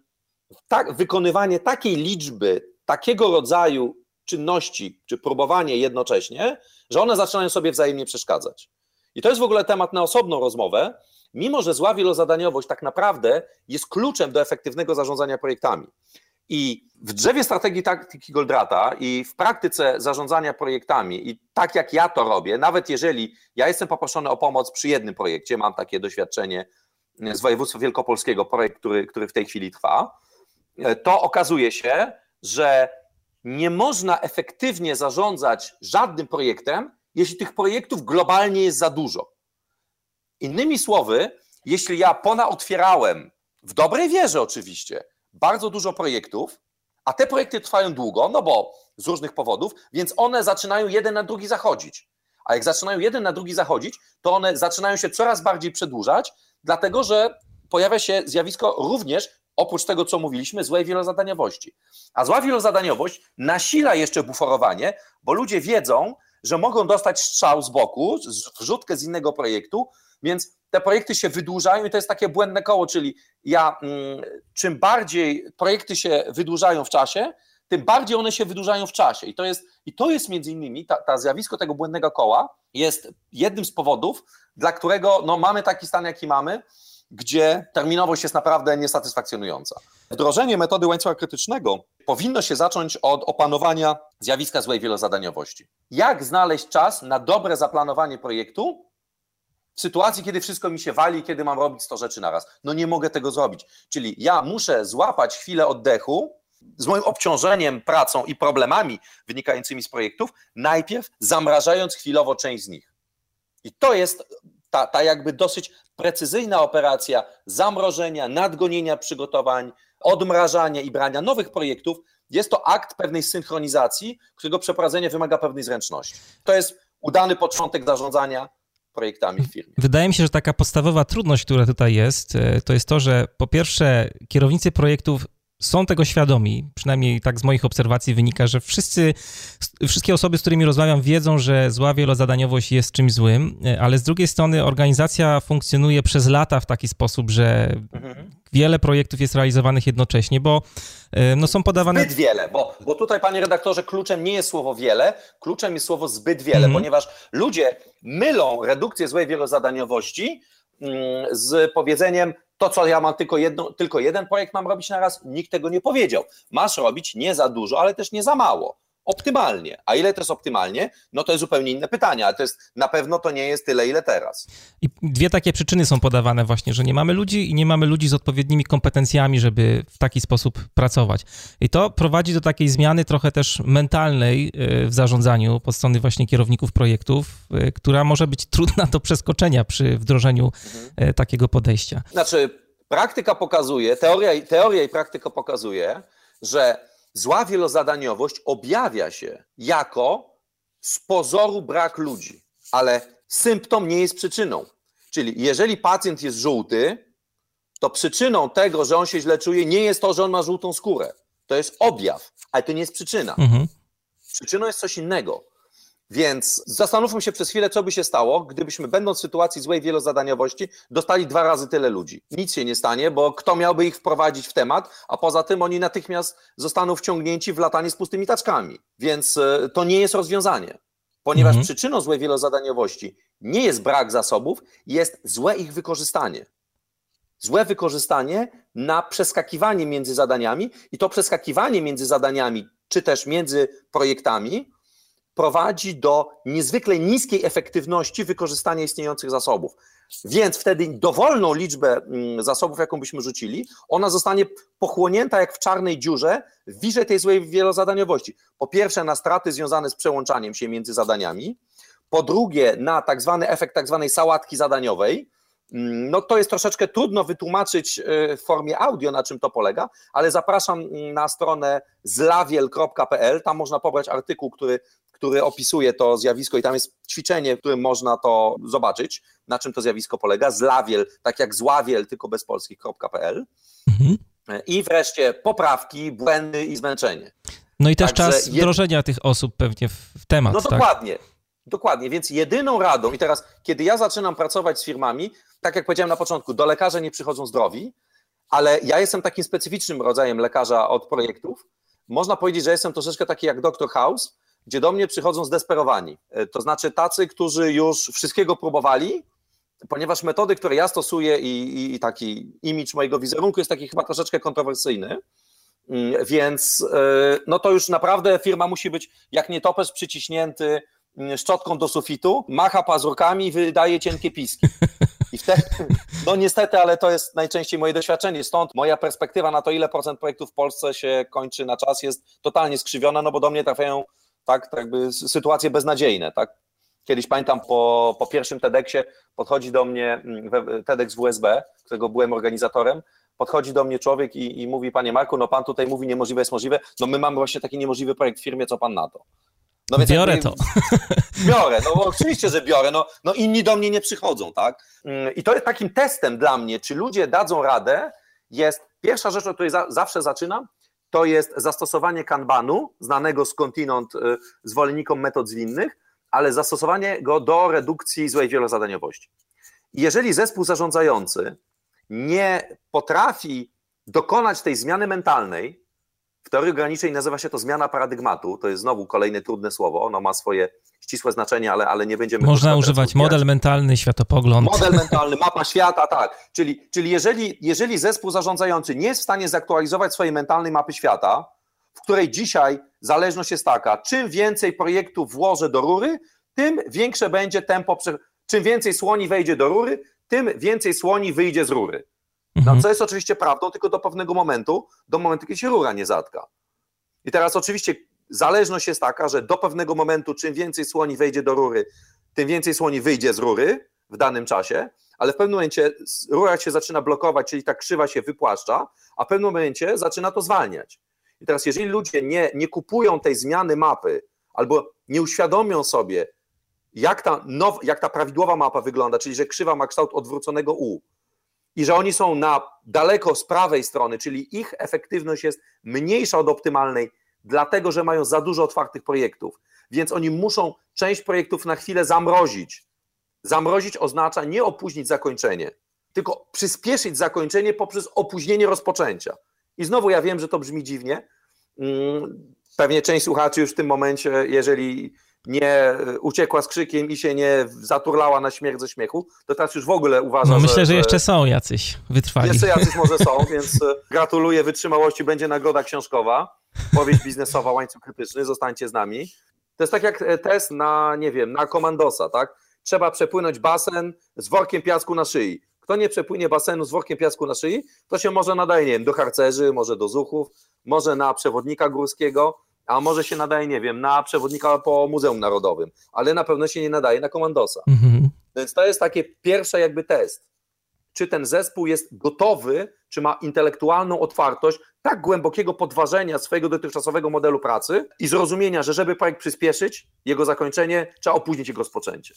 tak, wykonywanie takiej liczby, takiego rodzaju czynności, czy próbowanie jednocześnie, że one zaczynają sobie wzajemnie przeszkadzać. I to jest w ogóle temat na osobną rozmowę, mimo że zła wielozadaniowość tak naprawdę jest kluczem do efektywnego zarządzania projektami. I w drzewie strategii taktyki Goldrata i w praktyce zarządzania projektami, i tak jak ja to robię, nawet jeżeli ja jestem poproszony o pomoc przy jednym projekcie, mam takie doświadczenie z województwa wielkopolskiego, projekt, który, który w tej chwili trwa, to okazuje się, że nie można efektywnie zarządzać żadnym projektem, jeśli tych projektów globalnie jest za dużo. Innymi słowy, jeśli ja ponaotwierałem, w dobrej wierze oczywiście, bardzo dużo projektów, a te projekty trwają długo, no bo z różnych powodów, więc one zaczynają jeden na drugi zachodzić. A jak zaczynają jeden na drugi zachodzić, to one zaczynają się coraz bardziej przedłużać, dlatego że pojawia się zjawisko również oprócz tego, co mówiliśmy, złej wielozadaniowości. A zła wielozadaniowość nasila jeszcze buforowanie, bo ludzie wiedzą, że mogą dostać strzał z boku, wrzutkę z innego projektu, więc te projekty się wydłużają i to jest takie błędne koło, czyli ja, mm, czym bardziej projekty się wydłużają w czasie, tym bardziej one się wydłużają w czasie. I to jest, i to jest między innymi, ta, ta zjawisko tego błędnego koła jest jednym z powodów, dla którego no, mamy taki stan, jaki mamy, gdzie terminowość jest naprawdę niesatysfakcjonująca. Wdrożenie metody łańcucha krytycznego powinno się zacząć od opanowania zjawiska złej wielozadaniowości. Jak znaleźć czas na dobre zaplanowanie projektu w sytuacji, kiedy wszystko mi się wali, kiedy mam robić 100 rzeczy naraz? No nie mogę tego zrobić. Czyli ja muszę złapać chwilę oddechu z moim obciążeniem pracą i problemami wynikającymi z projektów, najpierw zamrażając chwilowo część z nich. I to jest ta, ta jakby dosyć precyzyjna operacja zamrożenia, nadgonienia przygotowań, odmrażania i brania nowych projektów. Jest to akt pewnej synchronizacji, którego przeprowadzenie wymaga pewnej zręczności. To jest udany początek zarządzania projektami w firmie. Wydaje mi się, że taka podstawowa trudność, która tutaj jest, e, to jest to, że po pierwsze kierownicy projektów są tego świadomi, przynajmniej tak z moich obserwacji wynika, że wszyscy, wszystkie osoby, z którymi rozmawiam, wiedzą, że zła wielozadaniowość jest czymś złym, e, ale z drugiej strony organizacja funkcjonuje przez lata w taki sposób, że mhm. wiele projektów jest realizowanych jednocześnie, bo e, no, są podawane... Zbyt wiele, bo, bo tutaj, panie redaktorze, kluczem nie jest słowo wiele, kluczem jest słowo zbyt wiele, mhm. ponieważ ludzie mylą redukcję złej wielozadaniowości mm, z powiedzeniem to, co ja mam tylko, jedno, tylko jeden projekt mam robić na raz, nikt tego nie powiedział. Masz robić nie za dużo, ale też nie za mało optymalnie. A ile to jest optymalnie? No to jest zupełnie inne pytanie, ale to jest na pewno to nie jest tyle, ile teraz. I dwie takie przyczyny są podawane właśnie, że nie mamy ludzi i nie mamy ludzi z odpowiednimi kompetencjami, żeby w taki sposób pracować. I to prowadzi do takiej zmiany trochę też mentalnej e, w zarządzaniu po strony właśnie kierowników projektów, e, która może być trudna do przeskoczenia przy wdrożeniu mhm. E, takiego podejścia. Znaczy, praktyka pokazuje, teoria, teoria i praktyka pokazuje, że Zła wielozadaniowość objawia się jako z pozoru brak ludzi, ale symptom nie jest przyczyną. Czyli jeżeli pacjent jest żółty, to przyczyną tego, że on się źle czuje, nie jest to, że on ma żółtą skórę. To jest objaw, ale to nie jest przyczyna. Mhm. Przyczyną jest coś innego. Więc zastanówmy się przez chwilę, co by się stało, gdybyśmy, będąc w sytuacji złej wielozadaniowości, dostali dwa razy tyle ludzi. Nic się nie stanie, bo kto miałby ich wprowadzić w temat, a poza tym oni natychmiast zostaną wciągnięci w latanie z pustymi taczkami. Więc e, to nie jest rozwiązanie, ponieważ mhm. przyczyną złej wielozadaniowości nie jest brak zasobów, jest złe ich wykorzystanie. Złe wykorzystanie na przeskakiwanie między zadaniami i to przeskakiwanie między zadaniami, czy też między projektami, prowadzi do niezwykle niskiej efektywności wykorzystania istniejących zasobów. Więc wtedy dowolną liczbę mm, zasobów, jaką byśmy rzucili, ona zostanie pochłonięta jak w czarnej dziurze w wirze tej złej wielozadaniowości. Po pierwsze na straty związane z przełączaniem się między zadaniami, po drugie na tak zwany efekt tak zwanej sałatki zadaniowej, mm, no to jest troszeczkę trudno wytłumaczyć y, w formie audio, na czym to polega, ale zapraszam mm, na stronę zlawiel.pl, tam można pobrać artykuł, który który opisuje to zjawisko i tam jest ćwiczenie, w którym można to zobaczyć, na czym to zjawisko polega. Zlawiel, tak jak zławiel, tylko bez polskich.pl. Mhm. I wreszcie poprawki, błędy i zmęczenie. No i też Także czas wdrożenia jed... tych osób pewnie w temat. No tak? dokładnie. Dokładnie, więc jedyną radą, i teraz, kiedy ja zaczynam pracować z firmami, tak jak powiedziałem na początku, do lekarza nie przychodzą zdrowi, ale ja jestem takim specyficznym rodzajem lekarza od projektów. Można powiedzieć, że jestem troszeczkę taki jak Dr. House, gdzie do mnie przychodzą zdesperowani. E, to znaczy tacy, którzy już wszystkiego próbowali, ponieważ metody, które ja stosuję i, i taki imidż mojego wizerunku jest taki chyba troszeczkę kontrowersyjny, mm, więc e, no to już naprawdę firma musi być jak nietoperz przyciśnięty mm, szczotką do sufitu, macha pazurkami i wydaje cienkie piski. I wtedy, no niestety, ale to jest najczęściej moje doświadczenie, stąd moja perspektywa na to, ile procent projektów w Polsce się kończy na czas jest totalnie skrzywiona, no bo do mnie trafiają tak, tak jakby sytuacje beznadziejne, tak. Kiedyś pamiętam po, po pierwszym TEDxie podchodzi do mnie mm, TEDx WSB, którego byłem organizatorem, podchodzi do mnie człowiek i, i, mówi, panie Marku, no pan tutaj mówi niemożliwe jest możliwe, no my mamy właśnie taki niemożliwy projekt w firmie, co pan na to? No więc biorę jakby, to. Biorę, no oczywiście, że biorę, no, no inni do mnie nie przychodzą, tak? Mm, I to jest takim testem dla mnie, czy ludzie dadzą radę, jest pierwsza rzecz, od której za, zawsze zaczynam, to jest zastosowanie kanbanu, znanego skądinąd y, zwolennikom metod zwinnych, ale zastosowanie go do redukcji złej wielozadaniowości. Jeżeli zespół zarządzający nie potrafi dokonać tej zmiany mentalnej, w teorii granicznej nazywa się to zmiana paradygmatu, to jest znowu kolejne trudne słowo, ono ma swoje ścisłe znaczenie, ale, ale nie będziemy... Można używać model mentalny, światopogląd. Model mentalny, mapa świata, tak. Czyli, czyli jeżeli, jeżeli zespół zarządzający nie jest w stanie zaktualizować swojej mentalnej mapy świata, w której dzisiaj zależność jest taka, czym więcej projektów włożę do rury, tym większe będzie tempo, czym więcej słoni wejdzie do rury, tym więcej słoni wyjdzie z rury. No, mhm. co jest oczywiście prawdą, tylko do pewnego momentu, do momentu, kiedy się rura nie zatka. I teraz oczywiście zależność jest taka, że do pewnego momentu, czym więcej słoni wejdzie do rury, tym więcej słoni wyjdzie z rury w danym czasie, ale w pewnym momencie rura się zaczyna blokować, czyli ta krzywa się wypłaszcza, a w pewnym momencie zaczyna to zwalniać. I teraz, jeżeli ludzie nie, nie kupują tej zmiany mapy albo nie uświadomią sobie, jak ta, now, jak ta prawidłowa mapa wygląda, czyli że krzywa ma kształt odwróconego U i że oni są na daleko z prawej strony, czyli ich efektywność jest mniejsza od optymalnej, dlatego że mają za dużo otwartych projektów. Więc oni muszą część projektów na chwilę zamrozić. Zamrozić oznacza nie opóźnić zakończenie, tylko przyspieszyć zakończenie poprzez opóźnienie rozpoczęcia. I znowu ja wiem, że to brzmi dziwnie. Mm, pewnie część słuchaczy już w tym momencie, jeżeli nie uciekła z krzykiem i się nie zaturlała na śmierć ze śmiechu, to teraz już w ogóle uważam, no, myślę, że, że jeszcze są jacyś wytrwali. Jeszcze jacyś może są, więc e, gratuluję wytrzymałości, będzie nagroda książkowa, powieść biznesowa, łańcuch krytyczny, zostańcie z nami. To jest tak jak e, test na, nie wiem, na komandosa, tak? Trzeba przepłynąć basen z workiem piasku na szyi. Kto nie przepłynie basenu z workiem piasku na szyi, to się może nadaje, nie wiem, do harcerzy, może do zuchów, może na przewodnika górskiego, a może się nadaje, nie wiem, na przewodnika po Muzeum Narodowym, ale na pewno się nie nadaje na komandosa. Mhm. Więc to jest taki pierwszy jakby test. Czy ten zespół jest gotowy, czy ma intelektualną otwartość tak głębokiego podważenia swojego dotychczasowego modelu pracy i zrozumienia, że żeby projekt przyspieszyć, jego zakończenie, trzeba opóźnić jego rozpoczęcie.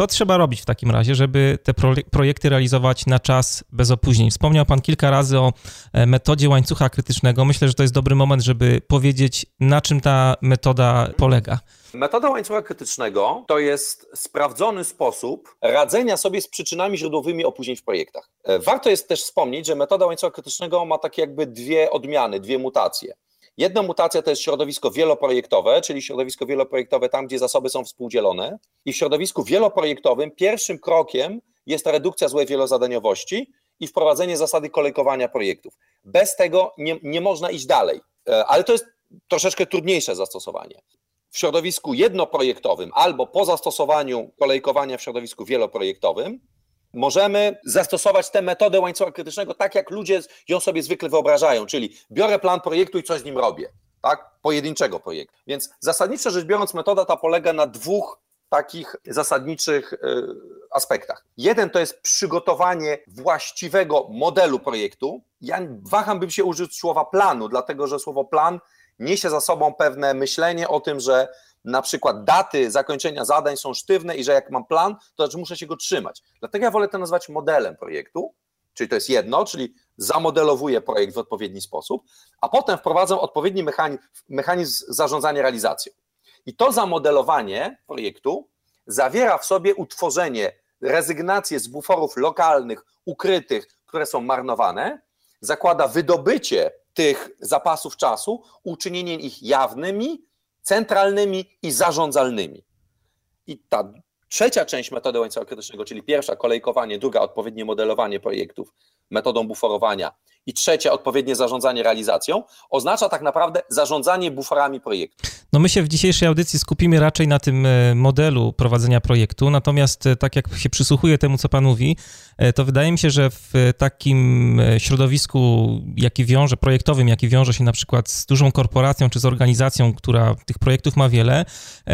Co trzeba robić w takim razie, żeby te projekty realizować na czas bez opóźnień? Wspomniał Pan kilka razy o e, metodzie łańcucha krytycznego. Myślę, że to jest dobry moment, żeby powiedzieć, na czym ta metoda polega. Metoda łańcucha krytycznego to jest sprawdzony sposób radzenia sobie z przyczynami źródłowymi opóźnień w projektach. E, warto jest też wspomnieć, że metoda łańcucha krytycznego ma takie jakby dwie odmiany, dwie mutacje. Jedna mutacja to jest środowisko wieloprojektowe, czyli środowisko wieloprojektowe tam, gdzie zasoby są współdzielone. I w środowisku wieloprojektowym pierwszym krokiem jest redukcja złej wielozadaniowości i wprowadzenie zasady kolejkowania projektów. Bez tego nie, nie można iść dalej, e, ale to jest troszeczkę trudniejsze zastosowanie. W środowisku jednoprojektowym albo po zastosowaniu kolejkowania w środowisku wieloprojektowym możemy zastosować tę metodę łańcucha krytycznego tak, jak ludzie ją sobie zwykle wyobrażają, czyli biorę plan projektu i coś z nim robię, tak? Pojedynczego projektu. Więc zasadniczo rzecz biorąc, metoda ta polega na dwóch takich zasadniczych y, aspektach. Jeden to jest przygotowanie właściwego modelu projektu. Ja waham bym się użyć słowa planu, dlatego że słowo plan niesie za sobą pewne myślenie o tym, że na przykład daty zakończenia zadań są sztywne i że jak mam plan, to znaczy muszę się go trzymać. Dlatego ja wolę to nazwać modelem projektu, czyli to jest jedno, czyli zamodelowuję projekt w odpowiedni sposób, a potem wprowadzam odpowiedni mechanizm, mechanizm zarządzania realizacją. I to zamodelowanie projektu zawiera w sobie utworzenie, rezygnację z buforów lokalnych, ukrytych, które są marnowane, zakłada wydobycie tych zapasów czasu, uczynienie ich jawnymi, centralnymi i zarządzalnymi. I ta trzecia część metody łańcucha krytycznego, czyli pierwsza kolejkowanie, druga odpowiednie modelowanie projektów metodą buforowania i trzecie odpowiednie zarządzanie realizacją, oznacza tak naprawdę zarządzanie buforami projektu. No my się w dzisiejszej audycji skupimy raczej na tym e, modelu prowadzenia projektu, natomiast e, tak jak się przysłuchuję temu, co Pan mówi, e, to wydaje mi się, że w takim środowisku, jaki wiąże, projektowym, jaki wiąże się na przykład z dużą korporacją czy z organizacją, która tych projektów ma wiele,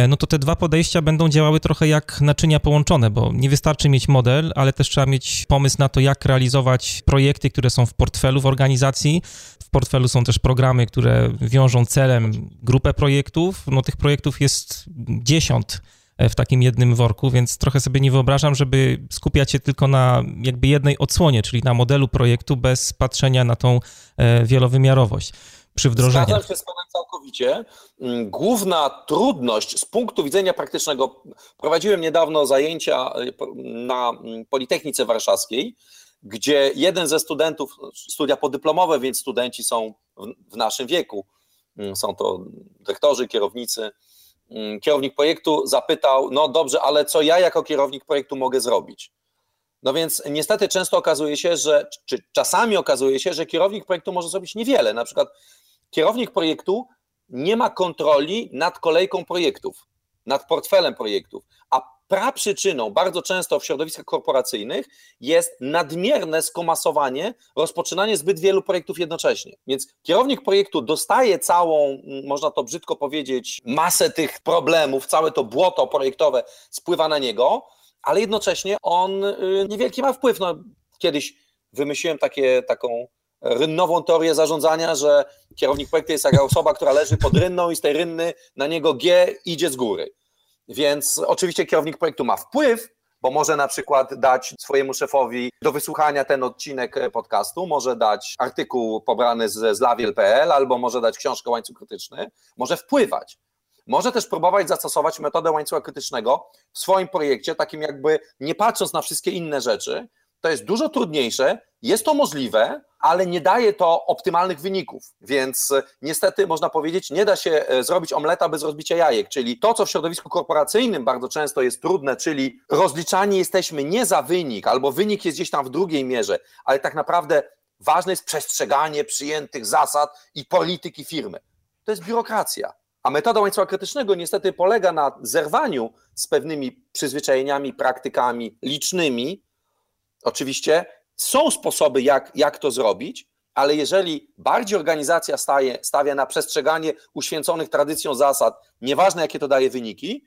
no to te dwa podejścia będą działały trochę jak naczynia połączone, bo nie wystarczy mieć model, ale też trzeba mieć pomysł na to, jak realizować projekty, które są w portfelu organizacji. W portfelu są też programy, które wiążą celem grupę projektów. No tych projektów jest dziesiąt w takim jednym worku, więc trochę sobie nie wyobrażam, żeby skupiać się tylko na jakby jednej odsłonie, czyli na modelu projektu bez patrzenia na tą e, wielowymiarowość. przy wdrożeniu. Zgadzam się z Panem całkowicie. Mm, główna trudność z punktu widzenia praktycznego, prowadziłem niedawno zajęcia y, na mm, Politechnice Warszawskiej, gdzie jeden ze studentów, studia podyplomowe, więc studenci są w naszym wieku, mm, są to dyrektorzy, kierownicy, kierownik projektu zapytał, no dobrze, ale co ja jako kierownik projektu mogę zrobić? No więc niestety często okazuje się, że, czy czasami okazuje się, że kierownik projektu może zrobić niewiele. Na przykład kierownik projektu nie ma kontroli nad kolejką projektów, nad portfelem projektów, a praprzyczyną bardzo często w środowiskach korporacyjnych jest nadmierne skomasowanie, rozpoczynanie zbyt wielu projektów jednocześnie. Więc kierownik projektu dostaje całą, można to brzydko powiedzieć, masę tych problemów, całe to błoto projektowe spływa na niego, ale jednocześnie on y, niewielki ma wpływ. No, kiedyś wymyśliłem takie, taką rynnową teorię zarządzania, że kierownik projektu jest taka osoba, która leży pod rynną i z tej rynny na niego G idzie z góry. Więc oczywiście kierownik projektu ma wpływ, bo może na przykład dać swojemu szefowi do wysłuchania ten odcinek podcastu, może dać artykuł pobrany z, z lawiel.pl albo może dać książkę łańcuch krytyczny, może wpływać. Może też próbować zastosować metodę łańcucha krytycznego w swoim projekcie, takim jakby nie patrząc na wszystkie inne rzeczy. To jest dużo trudniejsze, jest to możliwe, ale nie daje to optymalnych wyników. Więc e, niestety można powiedzieć, nie da się e, zrobić omleta bez rozbicia jajek, czyli to, co w środowisku korporacyjnym bardzo często jest trudne, czyli rozliczani jesteśmy nie za wynik, albo wynik jest gdzieś tam w drugiej mierze, ale tak naprawdę ważne jest przestrzeganie przyjętych zasad i polityki firmy. To jest biurokracja. A metoda łańcucha krytycznego niestety polega na zerwaniu z pewnymi przyzwyczajeniami, praktykami licznymi. Oczywiście są sposoby, jak, jak to zrobić, ale jeżeli bardziej organizacja staje, stawia na przestrzeganie uświęconych tradycją zasad, nieważne jakie to daje wyniki,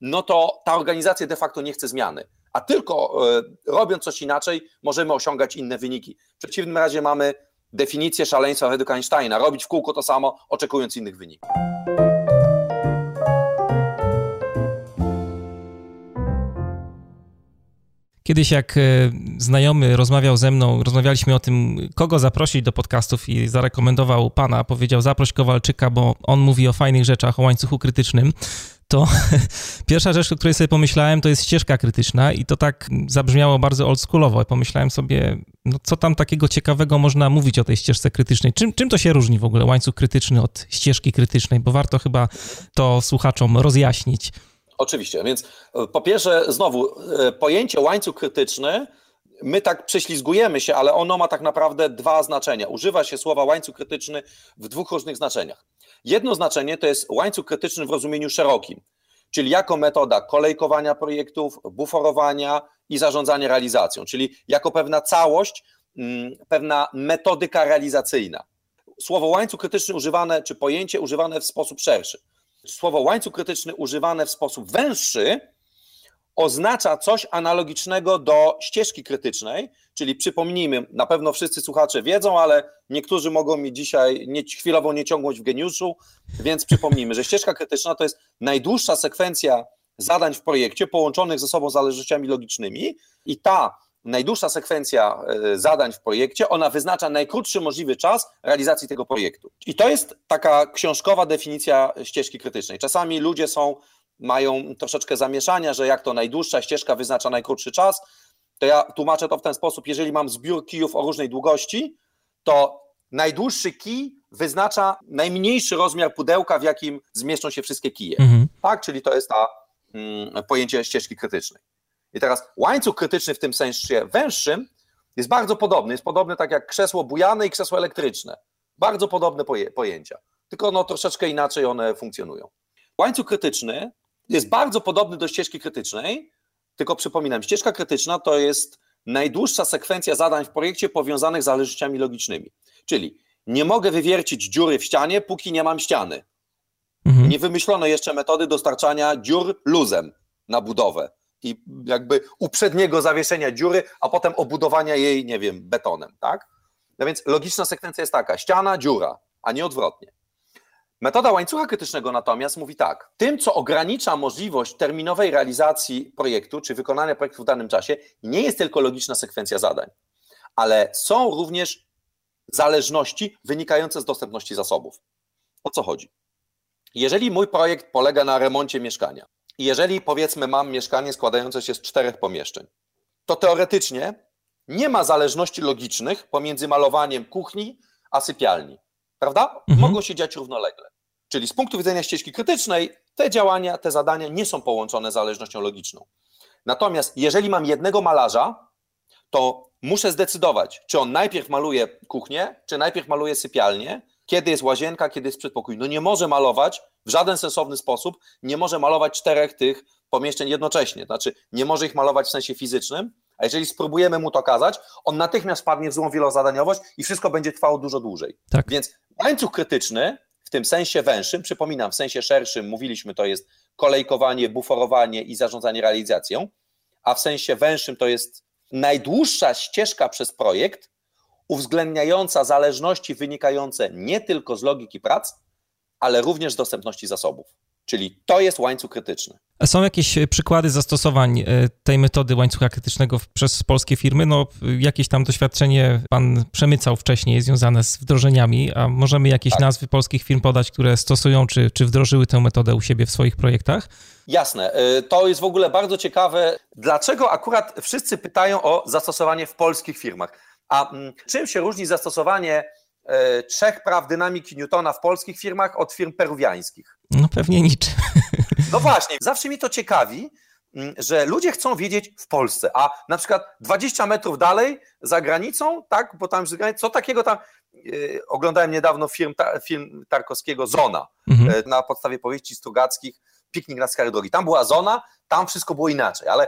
no to ta organizacja de facto nie chce zmiany. A tylko y, robiąc coś inaczej, możemy osiągać inne wyniki. W przeciwnym razie mamy definicję szaleństwa według Einsteina: robić w kółko to samo, oczekując innych wyników. Kiedyś jak e, znajomy rozmawiał ze mną, rozmawialiśmy o tym, kogo zaprosić do podcastów i zarekomendował pana, powiedział zaproś Kowalczyka, bo on mówi o fajnych rzeczach, o łańcuchu krytycznym, to pierwsza rzecz, o której sobie pomyślałem, to jest ścieżka krytyczna i to tak zabrzmiało bardzo oldschoolowo. Pomyślałem sobie, no co tam takiego ciekawego można mówić o tej ścieżce krytycznej? Czym, czym to się różni w ogóle łańcuch krytyczny od ścieżki krytycznej? Bo warto chyba to słuchaczom rozjaśnić. Oczywiście, więc e, po pierwsze, znowu, e, pojęcie łańcuch krytyczny, my tak prześlizgujemy się, ale ono ma tak naprawdę dwa znaczenia. Używa się słowa łańcuch krytyczny w dwóch różnych znaczeniach. Jedno znaczenie to jest łańcuch krytyczny w rozumieniu szerokim, czyli jako metoda kolejkowania projektów, buforowania i zarządzania realizacją, czyli jako pewna całość, mm, pewna metodyka realizacyjna. Słowo łańcuch krytyczny używane, czy pojęcie używane w sposób szerszy słowo łańcuch krytyczny używane w sposób węższy oznacza coś analogicznego do ścieżki krytycznej, czyli przypomnijmy, na pewno wszyscy słuchacze wiedzą, ale niektórzy mogą mi dzisiaj nie, chwilowo nieciągłość w geniuszu, więc przypomnijmy, że ścieżka krytyczna to jest najdłuższa sekwencja zadań w projekcie połączonych ze sobą zależnościami logicznymi i ta najdłuższa sekwencja e, zadań w projekcie, ona wyznacza najkrótszy możliwy czas realizacji tego projektu. I to jest taka książkowa definicja ścieżki krytycznej. Czasami ludzie są, mają troszeczkę zamieszania, że jak to najdłuższa ścieżka wyznacza najkrótszy czas, to ja tłumaczę to w ten sposób, jeżeli mam zbiór kijów o różnej długości, to najdłuższy kij wyznacza najmniejszy rozmiar pudełka, w jakim zmieszczą się wszystkie kije. Mhm. Tak, czyli to jest ta mm, pojęcie ścieżki krytycznej. I teraz łańcuch krytyczny w tym sensie węższym jest bardzo podobny. Jest podobny tak jak krzesło bujane i krzesło elektryczne. Bardzo podobne poje, pojęcia, tylko no, troszeczkę inaczej one funkcjonują. Łańcuch krytyczny jest bardzo podobny do ścieżki krytycznej, tylko przypominam, ścieżka krytyczna to jest najdłuższa sekwencja zadań w projekcie powiązanych z zależnościami logicznymi. Czyli nie mogę wywiercić dziury w ścianie, póki nie mam ściany. Mhm. Nie wymyślono jeszcze metody dostarczania dziur luzem na budowę i jakby uprzedniego zawieszenia dziury, a potem obudowania jej, nie wiem, betonem, tak? No więc logiczna sekwencja jest taka, ściana, dziura, a nie odwrotnie. Metoda łańcucha krytycznego natomiast mówi tak, tym co ogranicza możliwość terminowej realizacji projektu, czy wykonania projektu w danym czasie, nie jest tylko logiczna sekwencja zadań, ale są również zależności wynikające z dostępności zasobów. O co chodzi? Jeżeli mój projekt polega na remoncie mieszkania, i jeżeli powiedzmy mam mieszkanie składające się z czterech pomieszczeń, to teoretycznie nie ma zależności logicznych pomiędzy malowaniem kuchni a sypialni. Prawda? Mhm. Mogą się dziać równolegle. Czyli z punktu widzenia ścieżki krytycznej, te działania, te zadania nie są połączone zależnością logiczną. Natomiast jeżeli mam jednego malarza, to muszę zdecydować, czy on najpierw maluje kuchnię, czy najpierw maluje sypialnię, kiedy jest łazienka, kiedy jest przedpokój. No nie może malować w żaden sensowny sposób, nie może malować czterech tych pomieszczeń jednocześnie. Znaczy, nie może ich malować w sensie fizycznym, a jeżeli spróbujemy mu to kazać, on natychmiast padnie w złą wielozadaniowość i wszystko będzie trwało dużo dłużej. Tak. Więc łańcuch krytyczny w tym sensie węższym, przypominam, w sensie szerszym mówiliśmy, to jest kolejkowanie, buforowanie i zarządzanie realizacją, a w sensie węższym to jest najdłuższa ścieżka przez projekt, uwzględniająca zależności wynikające nie tylko z logiki prac, ale również dostępności zasobów. Czyli to jest łańcuch krytyczny. Są jakieś e, przykłady zastosowań e, tej metody łańcucha krytycznego przez polskie firmy? No, jakieś tam doświadczenie pan przemycał wcześniej związane z wdrożeniami, a możemy jakieś tak. nazwy polskich firm podać, które stosują czy, czy wdrożyły tę metodę u siebie w swoich projektach? Jasne. E, to jest w ogóle bardzo ciekawe. Dlaczego akurat wszyscy pytają o zastosowanie w polskich firmach? A mm, czym się różni zastosowanie trzech praw dynamiki Newtona w polskich firmach od firm peruwiańskich? No pewnie niczym. No właśnie, zawsze mi to ciekawi, mm, że ludzie chcą wiedzieć w Polsce, a na przykład 20 metrów dalej, za granicą, tak, bo tam co takiego tam, yy, oglądałem niedawno film, ta, film Tarkowskiego Zona, mhm. yy, na podstawie powieści Strugackich, Piknik na skarę drogi. Tam była zona, tam wszystko było inaczej, ale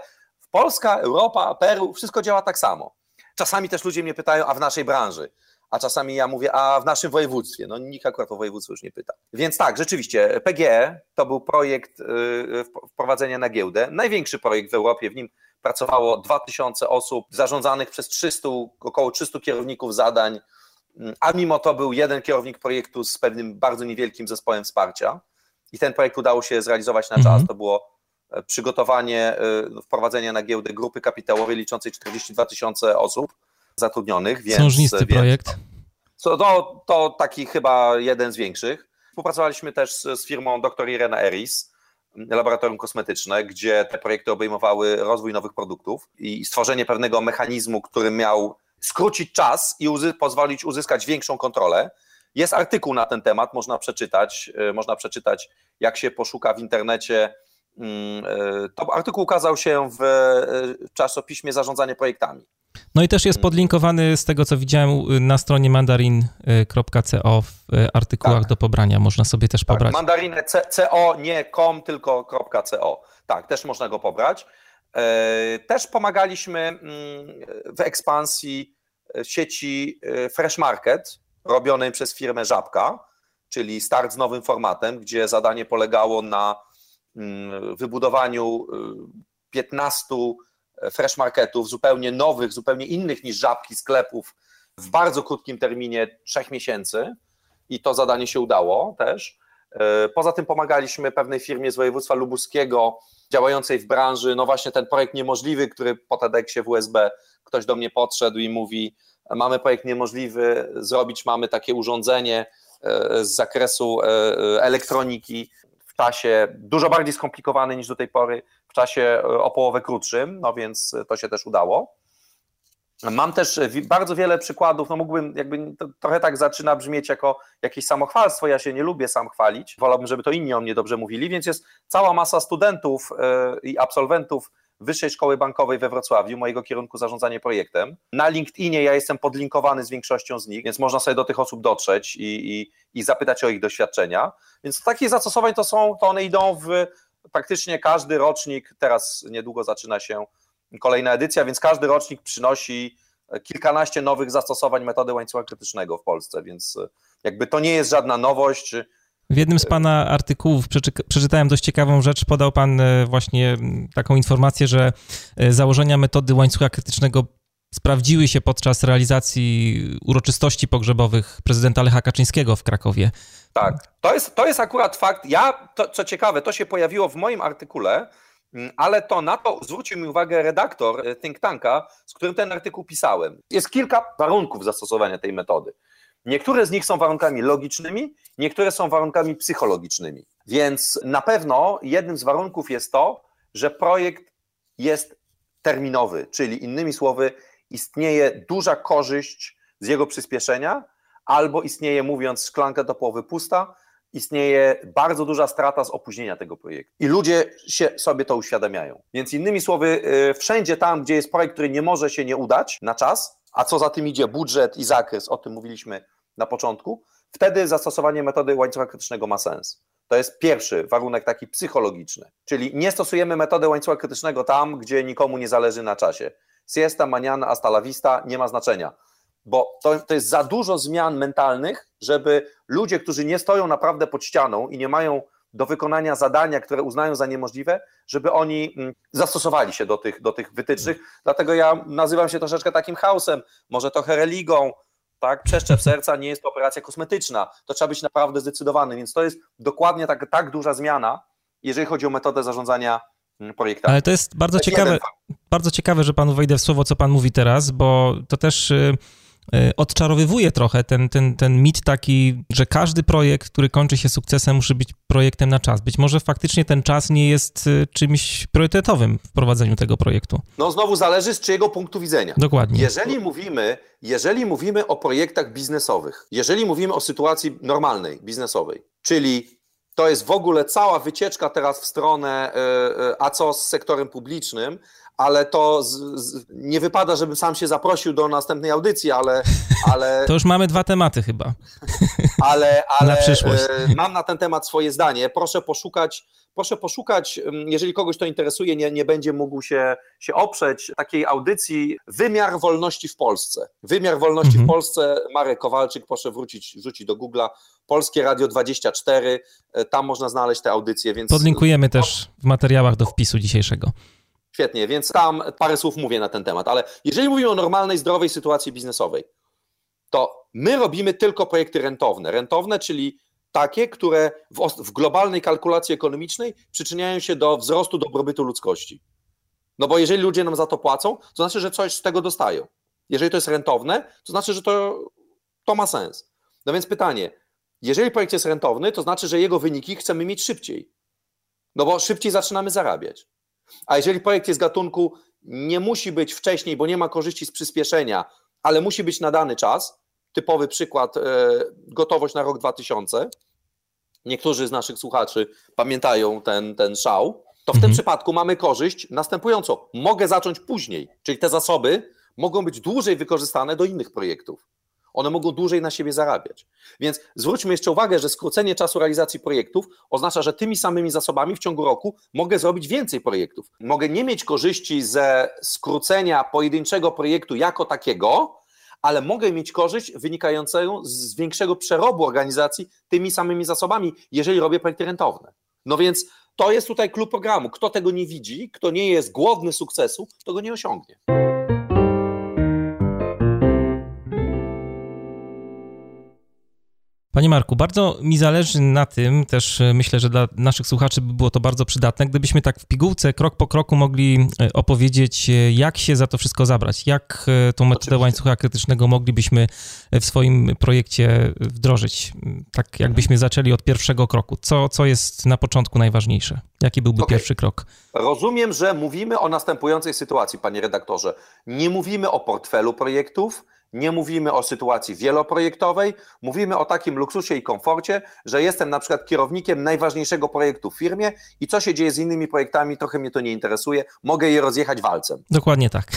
Polska, Europa, Peru, wszystko działa tak samo. Czasami też ludzie mnie pytają, a w naszej branży, a czasami ja mówię, a w naszym województwie. No nikt akurat o województwo już nie pyta. Więc tak, rzeczywiście, PGE to był projekt y, wprowadzenia na giełdę. Największy projekt w Europie, w nim pracowało 2000 osób, zarządzanych przez 300, około 300 kierowników zadań, mm, a mimo to był jeden kierownik projektu z pewnym bardzo niewielkim zespołem wsparcia i ten projekt udało się zrealizować na czas. Mhm. To było e, przygotowanie, e, wprowadzenie na giełdę grupy kapitałowej liczącej 42 tysiące osób zatrudnionych. Więc, Książnisty więc projekt. To, to, to taki chyba jeden z większych. Współpracowaliśmy też z, z firmą dr Irena Eris, laboratorium kosmetyczne, gdzie te projekty obejmowały rozwój nowych produktów i stworzenie pewnego mechanizmu, który miał skrócić czas i uzy pozwolić uzyskać większą kontrolę. Jest artykuł na ten temat, można przeczytać, y, można przeczytać, jak się poszuka w internecie. Mm, y, to artykuł ukazał się w y, czasopiśmie Zarządzanie projektami. No i też jest podlinkowany z tego, co widziałem na stronie mandarin.co w e, artykułach tak. do pobrania. Można sobie też tak, pobrać. Mandarin co, nie com, tylko .co. Tak, też można go pobrać. E, też pomagaliśmy mm, w ekspansji e, sieci Fresh Market, robionej przez firmę Żabka, czyli start z nowym formatem, gdzie zadanie polegało na mm, wybudowaniu 15 fresh marketów, zupełnie nowych, zupełnie innych niż żabki sklepów w bardzo krótkim terminie trzech miesięcy i to zadanie się udało też. E, poza tym pomagaliśmy pewnej firmie z województwa lubuskiego, działającej w branży, no właśnie ten projekt niemożliwy, który po TEDxie w USB ktoś do mnie podszedł i mówi, mamy projekt niemożliwy, zrobić mamy takie urządzenie e, z zakresu e, elektroniki w czasie dużo bardziej skomplikowany niż do tej pory, w czasie e, o połowę krótszym, no więc to się też udało. Mam też bardzo wiele przykładów, no mógłbym, jakby to trochę tak zaczyna brzmieć jako jakieś samochwalstwo, ja się nie lubię sam chwalić, wolałbym, żeby to inni o mnie dobrze mówili, więc jest cała masa studentów e, i absolwentów Wyższej Szkoły Bankowej we Wrocławiu, mojego kierunku zarządzanie projektem. Na LinkedInie ja jestem podlinkowany z większością z nich, więc można sobie do tych osób dotrzeć i, i, i zapytać o ich doświadczenia. Więc takich zastosowań to są, to one idą w praktycznie każdy rocznik, teraz niedługo zaczyna się kolejna edycja, więc każdy rocznik przynosi kilkanaście nowych zastosowań metody łańcucha krytycznego w Polsce, więc jakby to nie jest żadna nowość. W jednym z Pana artykułów przeczytałem dość ciekawą rzecz. Podał Pan e, właśnie taką informację, że e, założenia metody łańcucha krytycznego sprawdziły się podczas realizacji uroczystości pogrzebowych prezydenta Lecha Kaczyńskiego w Krakowie. Tak, to jest, to jest akurat fakt. Ja, to, co ciekawe, to się pojawiło w moim artykule, ale to na to zwrócił mi uwagę redaktor e, think tanka, z którym ten artykuł pisałem. Jest kilka warunków zastosowania tej metody. Niektóre z nich są warunkami logicznymi, niektóre są warunkami psychologicznymi. Więc na pewno jednym z warunków jest to, że projekt jest terminowy, czyli innymi słowy, istnieje duża korzyść z jego przyspieszenia, albo istnieje, mówiąc szklanka do połowy pusta, istnieje bardzo duża strata z opóźnienia tego projektu. I ludzie się sobie to uświadamiają. Więc innymi słowy, y, wszędzie tam, gdzie jest projekt, który nie może się nie udać na czas, a co za tym idzie budżet i zakres, o tym mówiliśmy na początku, wtedy zastosowanie metody łańcucha krytycznego ma sens. To jest pierwszy warunek taki psychologiczny, czyli nie stosujemy metody łańcucha krytycznego tam, gdzie nikomu nie zależy na czasie. Siesta, maniana, hasta la vista nie ma znaczenia, bo to, to jest za dużo zmian mentalnych, żeby ludzie, którzy nie stoją naprawdę pod ścianą i nie mają do wykonania zadania, które uznają za niemożliwe, żeby oni mm, zastosowali się do tych, do tych wytycznych. Dlatego ja nazywam się troszeczkę takim chaosem, może trochę religą, tak? Przeszczep serca nie jest to operacja kosmetyczna. To trzeba być naprawdę zdecydowany, więc to jest dokładnie tak, tak duża zmiana, jeżeli chodzi o metodę zarządzania mm, projektami. Ale to jest bardzo ciekawe, bardzo ciekawe, że panu wejdę w słowo, co pan mówi teraz, bo to też y, E, odczarowywuje trochę ten, ten, ten mit taki, że każdy projekt, który kończy się sukcesem, musi być projektem na czas. Być może faktycznie ten czas nie jest e, czymś priorytetowym w prowadzeniu tego projektu. No znowu zależy z czyjego punktu widzenia. Dokładnie. Jeżeli mówimy, jeżeli mówimy o projektach biznesowych, jeżeli mówimy o sytuacji normalnej, biznesowej, czyli to jest w ogóle cała wycieczka teraz w stronę, e, a co z sektorem publicznym, ale to z, z, nie wypada, żebym sam się zaprosił do następnej audycji, ale... ale to już mamy dwa tematy chyba. Ale, ale na przyszłość. E, mam na ten temat swoje zdanie. Proszę poszukać, proszę poszukać, jeżeli kogoś to interesuje, nie, nie będzie mógł się, się oprzeć, takiej audycji Wymiar Wolności w Polsce. Wymiar Wolności mhm. w Polsce, Marek Kowalczyk, proszę wrócić, wrzucić do Google'a, Polskie Radio 24, e, tam można znaleźć te audycje, więc... Podlinkujemy też w materiałach do wpisu dzisiejszego. Świetnie, więc tam parę słów mówię na ten temat, ale jeżeli mówimy o normalnej, zdrowej sytuacji biznesowej, to my robimy tylko projekty rentowne. Rentowne, czyli takie, które w, w globalnej kalkulacji ekonomicznej przyczyniają się do wzrostu dobrobytu ludzkości. No bo jeżeli ludzie nam za to płacą, to znaczy, że coś z tego dostają. Jeżeli to jest rentowne, to znaczy, że to, to ma sens. No więc pytanie, jeżeli projekt jest rentowny, to znaczy, że jego wyniki chcemy mieć szybciej. No bo szybciej zaczynamy zarabiać. A jeżeli projekt jest gatunku, nie musi być wcześniej, bo nie ma korzyści z przyspieszenia, ale musi być na dany czas, typowy przykład, e, gotowość na rok 2000, niektórzy z naszych słuchaczy pamiętają ten, ten szał, to w mhm. tym przypadku mamy korzyść następującą. Mogę zacząć później, czyli te zasoby mogą być dłużej wykorzystane do innych projektów one mogą dłużej na siebie zarabiać. Więc zwróćmy jeszcze uwagę, że skrócenie czasu realizacji projektów oznacza, że tymi samymi zasobami w ciągu roku mogę zrobić więcej projektów. Mogę nie mieć korzyści ze skrócenia pojedynczego projektu jako takiego, ale mogę mieć korzyść wynikającą z większego przerobu organizacji tymi samymi zasobami, jeżeli robię projekty rentowne. No więc to jest tutaj klub programu. Kto tego nie widzi, kto nie jest głodny sukcesu, to go nie osiągnie. Panie Marku, bardzo mi zależy na tym, też e, myślę, że dla naszych słuchaczy by było to bardzo przydatne, gdybyśmy tak w pigułce, krok po kroku mogli e, opowiedzieć, e, jak się za to wszystko zabrać, jak tą metodę Oczywiście. łańcucha krytycznego moglibyśmy w swoim projekcie wdrożyć, tak jakbyśmy zaczęli od pierwszego kroku. Co, co jest na początku najważniejsze? Jaki byłby okay. pierwszy krok? Rozumiem, że mówimy o następującej sytuacji, panie redaktorze. Nie mówimy o portfelu projektów, nie mówimy o sytuacji wieloprojektowej, mówimy o takim luksusie i komforcie, że jestem na przykład kierownikiem najważniejszego projektu w firmie i co się dzieje z innymi projektami, trochę mnie to nie interesuje, mogę je rozjechać walcem. Dokładnie tak.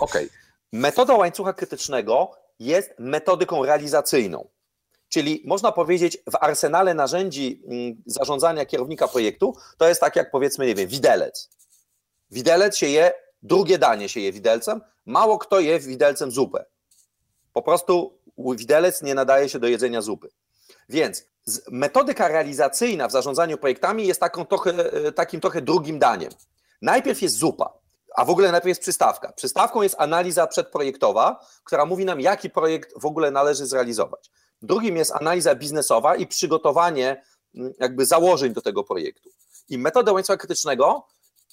Okej. Okay. Metoda łańcucha krytycznego jest metodyką realizacyjną. Czyli można powiedzieć, w arsenale narzędzi mm, zarządzania kierownika projektu to jest tak jak powiedzmy, nie wiem, widelec. Widelec się je, drugie danie się je widelcem, mało kto je widelcem zupę. Po prostu widelec nie nadaje się do jedzenia zupy. Więc metodyka realizacyjna w zarządzaniu projektami jest taką trochę, e, takim trochę drugim daniem. Najpierw jest zupa, a w ogóle najpierw jest przystawka. Przystawką jest analiza przedprojektowa, która mówi nam, jaki projekt w ogóle należy zrealizować. Drugim jest analiza biznesowa i przygotowanie mm, jakby założeń do tego projektu. I metoda łańcucha krytycznego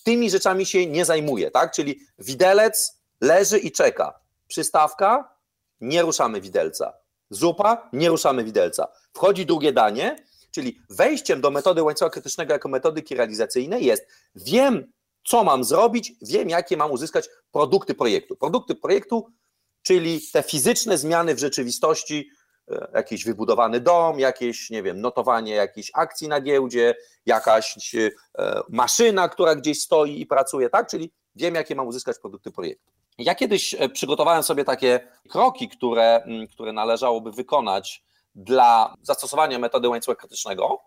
tymi rzeczami się nie zajmuje, tak? Czyli widelec leży i czeka. Przystawka nie ruszamy widelca. zupa, nie ruszamy widelca. Wchodzi drugie danie, czyli wejściem do metody łańcucha krytycznego jako metodyki realizacyjnej jest wiem, co mam zrobić, wiem, jakie mam uzyskać produkty projektu. Produkty projektu, czyli te fizyczne zmiany w rzeczywistości, e, jakiś wybudowany dom, jakieś, nie wiem, notowanie jakichś akcji na giełdzie, jakaś e, maszyna, która gdzieś stoi i pracuje, tak? Czyli wiem, jakie mam uzyskać produkty projektu. Ja kiedyś e, przygotowałem sobie takie kroki, które, które należałoby wykonać dla zastosowania metody łańcucha krytycznego,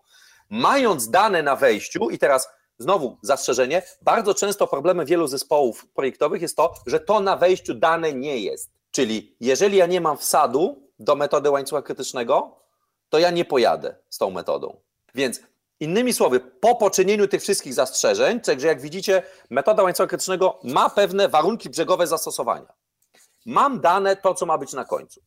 mając dane na wejściu i teraz znowu zastrzeżenie, bardzo często problemem wielu zespołów projektowych jest to, że to na wejściu dane nie jest. Czyli jeżeli ja nie mam wsadu do metody łańcucha krytycznego, to ja nie pojadę z tą metodą. Więc innymi słowy, po poczynieniu tych wszystkich zastrzeżeń, także jak widzicie, metoda łańcucha krytycznego ma pewne warunki brzegowe zastosowania. Mam dane to, co ma być na końcu.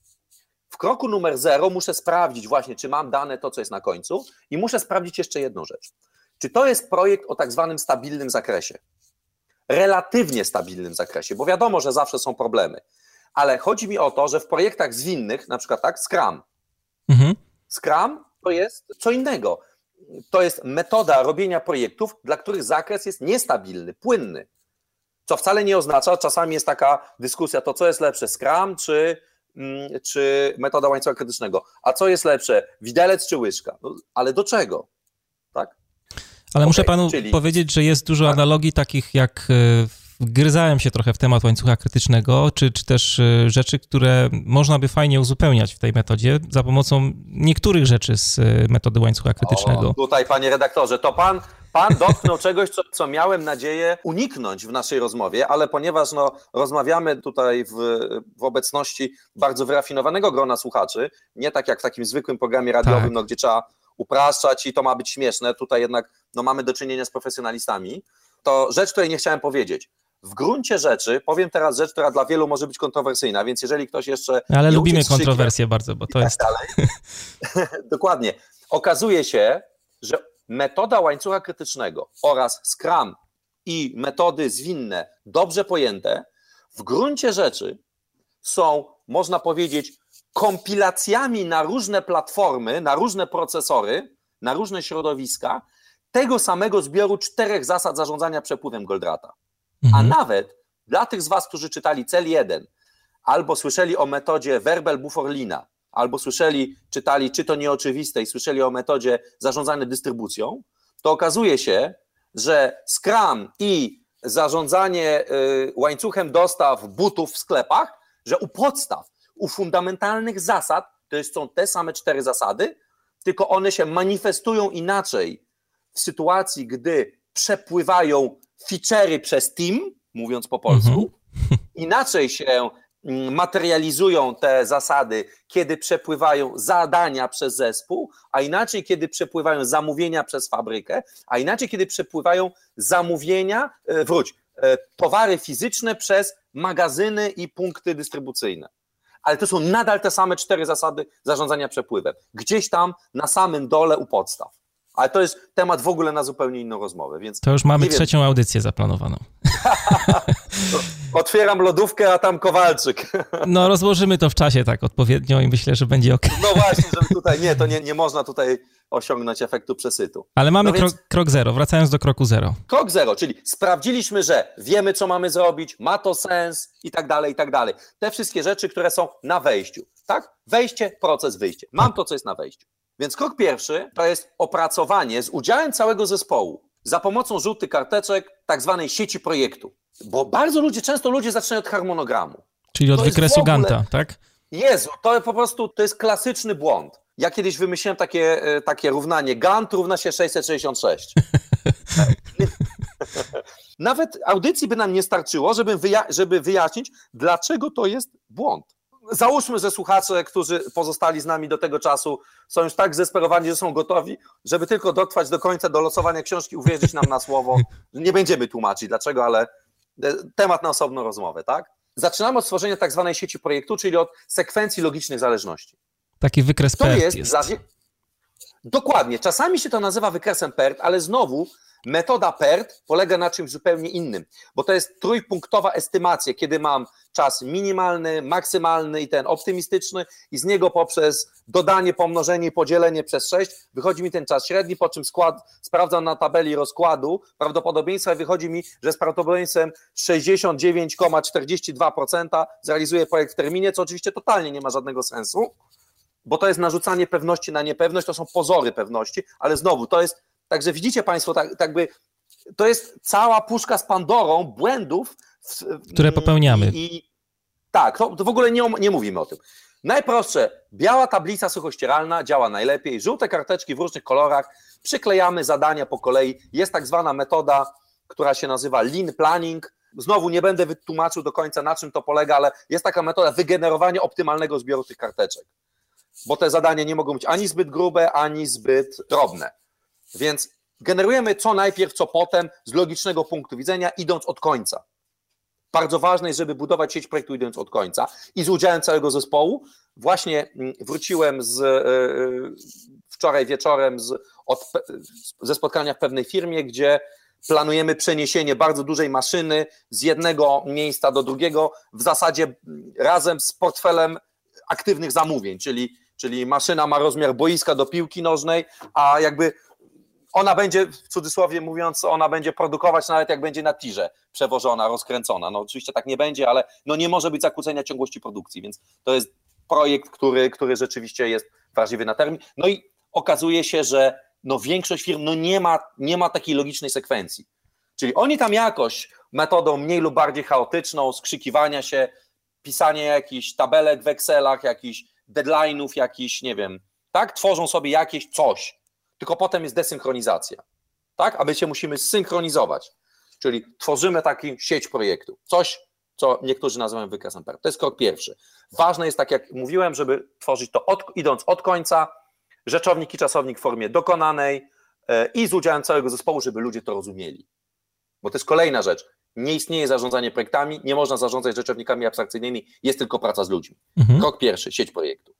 W kroku numer zero muszę sprawdzić właśnie, czy mam dane to, co jest na końcu i muszę sprawdzić jeszcze jedną rzecz. Czy to jest projekt o tak zwanym stabilnym zakresie? Relatywnie stabilnym zakresie, bo wiadomo, że zawsze są problemy, ale chodzi mi o to, że w projektach zwinnych, na przykład tak, Scrum, mhm. Scrum to jest co innego. To jest metoda robienia projektów, dla których zakres jest niestabilny, płynny. Co wcale nie oznacza, czasami jest taka dyskusja, to co jest lepsze, Scrum czy, mm, czy metoda łańcucha krytycznego. A co jest lepsze, widelec czy łyżka? No, ale do czego? Tak? Ale okay, muszę panu czyli... powiedzieć, że jest dużo tak. analogii takich jak e, wgryzałem się trochę w temat łańcucha krytycznego, czy, czy też e, rzeczy, które można by fajnie uzupełniać w tej metodzie za pomocą niektórych rzeczy z e, metody łańcucha krytycznego. O, tutaj, panie redaktorze, to pan, pan dotknął czegoś, co, co miałem nadzieję uniknąć w naszej rozmowie, ale ponieważ no, rozmawiamy tutaj w, w obecności bardzo wyrafinowanego grona słuchaczy, nie tak jak w takim zwykłym programie radiowym, tak. no, gdzie trzeba upraszczać i to ma być śmieszne. Tutaj jednak no, mamy do czynienia z profesjonalistami. To rzecz, której nie chciałem powiedzieć. W gruncie rzeczy powiem teraz rzecz, która dla wielu może być kontrowersyjna, więc jeżeli ktoś jeszcze. Ale lubimy kontrowersje bardzo, bo to tak jest. Dalej, dokładnie. Okazuje się, że metoda łańcucha krytycznego oraz Scrum i metody zwinne, dobrze pojęte, w gruncie rzeczy są, można powiedzieć, kompilacjami na różne platformy, na różne procesory, na różne środowiska tego samego zbioru czterech zasad zarządzania przepływem Goldrata. Mhm. A nawet dla tych z Was, którzy czytali cel 1, albo słyszeli o metodzie Verbal Bufforlina, albo słyszeli, czytali czy to nieoczywiste i słyszeli o metodzie zarządzania dystrybucją, to okazuje się, że Scrum i zarządzanie y, łańcuchem dostaw butów w sklepach, że u podstaw u fundamentalnych zasad, to są te same cztery zasady, tylko one się manifestują inaczej w sytuacji, gdy przepływają feature'y przez team, mówiąc po polsku, mhm. inaczej się mm, materializują te zasady, kiedy przepływają zadania przez zespół, a inaczej, kiedy przepływają zamówienia przez fabrykę, a inaczej, kiedy przepływają zamówienia, e, wróć, e, towary fizyczne przez magazyny i punkty dystrybucyjne ale to są nadal te same cztery zasady zarządzania przepływem. Gdzieś tam na samym dole u podstaw. Ale to jest temat w ogóle na zupełnie inną rozmowę. Więc to już mamy trzecią wiem. audycję zaplanowaną. Otwieram lodówkę, a tam Kowalczyk. no, rozłożymy to w czasie tak odpowiednio i myślę, że będzie ok. no właśnie, żeby tutaj nie, to nie, nie można tutaj osiągnąć efektu przesytu. Ale mamy no krok, więc... krok zero, wracając do kroku zero. Krok zero, czyli sprawdziliśmy, że wiemy, co mamy zrobić, ma to sens i tak dalej, i tak dalej. Te wszystkie rzeczy, które są na wejściu, tak? Wejście, proces, wyjście. Mam tak. to, co jest na wejściu. Więc krok pierwszy to jest opracowanie z udziałem całego zespołu za pomocą żółtych karteczek tak zwanej sieci projektu. Bo bardzo ludzie, często ludzie zaczynają od harmonogramu. Czyli od to wykresu ogóle... Ganta, tak? Jezu, to po prostu to jest klasyczny błąd. Ja kiedyś wymyśliłem takie, e, takie równanie. Gant równa się 666. Nawet audycji by nam nie starczyło, żeby, wyja żeby wyjaśnić, dlaczego to jest błąd. Załóżmy, że słuchacze, którzy pozostali z nami do tego czasu, są już tak zesperowani, że są gotowi, żeby tylko dotrwać do końca, do losowania książki, uwierzyć nam na słowo. Nie będziemy tłumaczyć dlaczego, ale e, temat na osobną rozmowę, tak? Zaczynamy od stworzenia tak zwanej sieci projektu, czyli od sekwencji logicznych zależności. Taki wykres PERT jest. jest. Dokładnie. Czasami się to nazywa wykresem PERT, ale znowu Metoda PERT polega na czymś zupełnie innym, bo to jest trójpunktowa estymacja, kiedy mam czas minimalny, maksymalny i ten optymistyczny i z niego poprzez dodanie, pomnożenie i podzielenie przez 6 wychodzi mi ten czas średni, po czym skład, sprawdzam na tabeli rozkładu prawdopodobieństwa i wychodzi mi, że z prawdopodobieństwem 69,42% zrealizuję projekt w terminie, co oczywiście totalnie nie ma żadnego sensu, bo to jest narzucanie pewności na niepewność, to są pozory pewności, ale znowu to jest Także widzicie Państwo, tak, tak by, to jest cała puszka z Pandorą błędów, w, które popełniamy. I, i tak, to, to, w ogóle nie, nie mówimy o tym. Najprostsze, biała tablica suchościeralna działa najlepiej, żółte karteczki w różnych kolorach, przyklejamy zadania po kolei. Jest tak zwana metoda, która się nazywa lean planning. Znowu nie będę wytłumaczył do końca, na czym to polega, ale jest taka metoda wygenerowania optymalnego zbioru tych karteczek. Bo te zadania nie mogą być ani zbyt grube, ani zbyt drobne. Więc generujemy co najpierw, co potem z logicznego punktu widzenia, idąc od końca. Bardzo ważne jest, żeby budować sieć projektu idąc od końca i z udziałem całego zespołu. Właśnie mm, wróciłem z, e, e, wczoraj wieczorem z, od, ze spotkania w pewnej firmie, gdzie planujemy przeniesienie bardzo dużej maszyny z jednego miejsca do drugiego, w zasadzie mm, razem z portfelem aktywnych zamówień, czyli, czyli maszyna ma rozmiar boiska do piłki nożnej, a jakby ona będzie, w cudzysłowie mówiąc, ona będzie produkować nawet jak będzie na tirze przewożona, rozkręcona. No oczywiście tak nie będzie, ale no nie może być zakłócenia ciągłości produkcji, więc to jest projekt, który, który rzeczywiście jest wrażliwy na termin. No i okazuje się, że no większość firm no nie, ma, nie ma takiej logicznej sekwencji. Czyli oni tam jakoś metodą mniej lub bardziej chaotyczną, skrzykiwania się, pisanie jakichś tabelek w Excelach, jakichś deadline'ów, jakichś, nie wiem, tak, tworzą sobie jakieś coś, tylko potem jest desynchronizacja. Tak? A my się musimy zsynchronizować. Czyli tworzymy taką sieć projektu. Coś, co niektórzy nazywają wykresem PER. To jest krok pierwszy. Ważne jest, tak jak mówiłem, żeby tworzyć to od, idąc od końca, rzeczownik i czasownik w formie dokonanej e, i z udziałem całego zespołu, żeby ludzie to rozumieli. Bo to jest kolejna rzecz. Nie istnieje zarządzanie projektami, nie można zarządzać rzeczownikami abstrakcyjnymi, jest tylko praca z ludźmi. Mhm. Krok pierwszy, sieć projektu.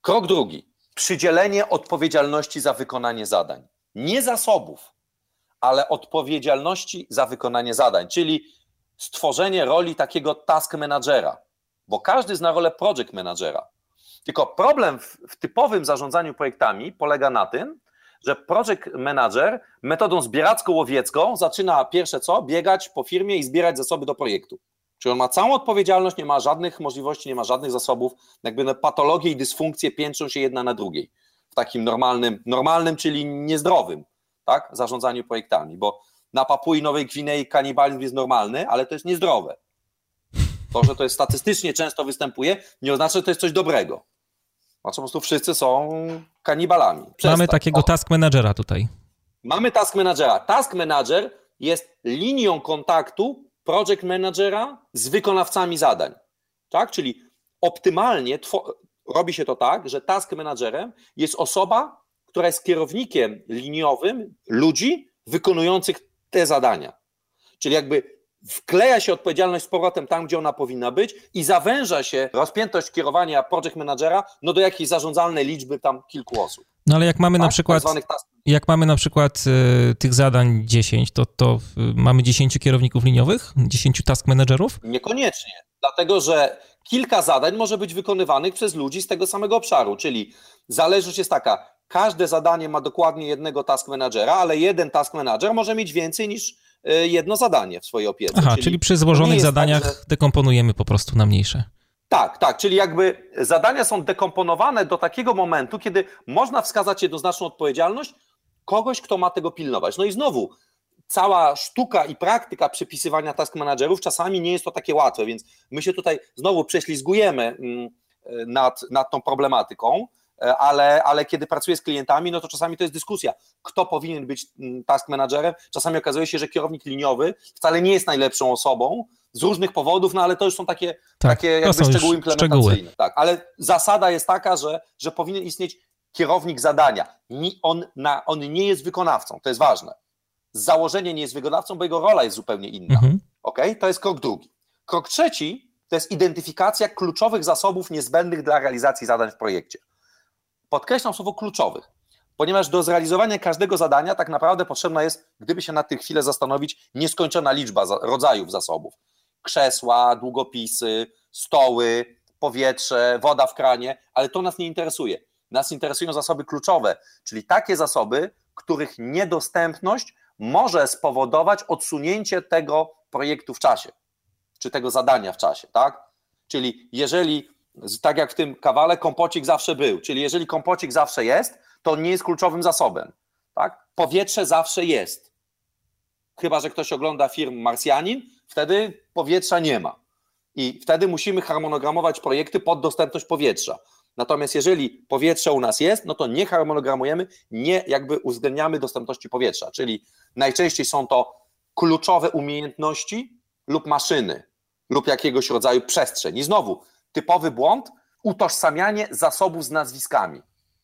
Krok drugi, przydzielenie odpowiedzialności za wykonanie zadań. Nie zasobów, ale odpowiedzialności za wykonanie zadań, czyli stworzenie roli takiego task managera, bo każdy zna rolę project managera. Tylko problem w, w typowym zarządzaniu projektami polega na tym, że project manager metodą zbieracko-łowiecką zaczyna pierwsze co? Biegać po firmie i zbierać zasoby do projektu. Czyli on ma całą odpowiedzialność, nie ma żadnych możliwości, nie ma żadnych zasobów, jakby no, patologie i dysfunkcje piętrzą się jedna na drugiej w takim normalnym, normalnym, czyli niezdrowym, tak, zarządzaniu projektami, bo na Papui Nowej Gwinei kanibalizm jest normalny, ale to jest niezdrowe. To, że to jest statystycznie często występuje, nie oznacza, że to jest coś dobrego. Znaczy po prostu wszyscy są kanibalami. Przestań. Mamy takiego o. task managera tutaj. Mamy task managera. Task manager jest linią kontaktu project managera z wykonawcami zadań. Tak? Czyli optymalnie robi się to tak, że task managerem jest osoba, która jest kierownikiem liniowym ludzi wykonujących te zadania. Czyli jakby wkleja się odpowiedzialność z powrotem tam, gdzie ona powinna być i zawęża się rozpiętość kierowania project managera no do jakiejś zarządzalnej liczby tam kilku osób. No ale jak mamy tak? na przykład jak mamy na przykład y, tych zadań 10, to, to y, mamy 10 kierowników liniowych, 10 task managerów? Niekoniecznie, dlatego że kilka zadań może być wykonywanych przez ludzi z tego samego obszaru, czyli zależność jest taka, każde zadanie ma dokładnie jednego task managera, ale jeden task manager może mieć więcej niż jedno zadanie w swojej opiece. Aha, czyli, czyli przy złożonych zadaniach tak, że... dekomponujemy po prostu na mniejsze. Tak, tak, czyli jakby zadania są dekomponowane do takiego momentu, kiedy można wskazać jednoznaczną odpowiedzialność kogoś, kto ma tego pilnować. No i znowu, cała sztuka i praktyka przepisywania task managerów czasami nie jest to takie łatwe, więc my się tutaj znowu prześlizgujemy mm, nad, nad tą problematyką, ale, ale kiedy pracuję z klientami, no to czasami to jest dyskusja, kto powinien być mm, task managerem. Czasami okazuje się, że kierownik liniowy wcale nie jest najlepszą osobą, z różnych powodów, no ale to już są takie, tak, takie jakby szczegóły implementacyjne. Szczegóły. Tak, ale zasada jest taka, że, że powinien istnieć kierownik zadania. On, na, on nie jest wykonawcą, to jest ważne. Z założenia nie jest wykonawcą, bo jego rola jest zupełnie inna. Mhm. Okay? To jest krok drugi. Krok trzeci to jest identyfikacja kluczowych zasobów niezbędnych dla realizacji zadań w projekcie. Podkreślam słowo kluczowych. ponieważ do zrealizowania każdego zadania tak naprawdę potrzebna jest, gdyby się na tę chwilę zastanowić, nieskończona liczba rodzajów zasobów. Krzesła, długopisy, stoły, powietrze, woda w kranie, ale to nas nie interesuje. Nas interesują zasoby kluczowe, czyli takie zasoby, których niedostępność może spowodować odsunięcie tego projektu w czasie, czy tego zadania w czasie, tak? Czyli jeżeli, tak jak w tym kawale, kompocik zawsze był, czyli jeżeli kompocik zawsze jest, to nie jest kluczowym zasobem, tak? Powietrze zawsze jest. Chyba, że ktoś ogląda film Marsjanin, wtedy powietrza nie ma. I wtedy musimy harmonogramować projekty pod dostępność powietrza. Natomiast jeżeli powietrze u nas jest, no to nie harmonogramujemy, nie jakby uwzględniamy dostępności powietrza, czyli najczęściej są to kluczowe umiejętności lub maszyny, lub jakiegoś rodzaju przestrzeń. I znowu, typowy błąd, utożsamianie zasobów z nazwiskami,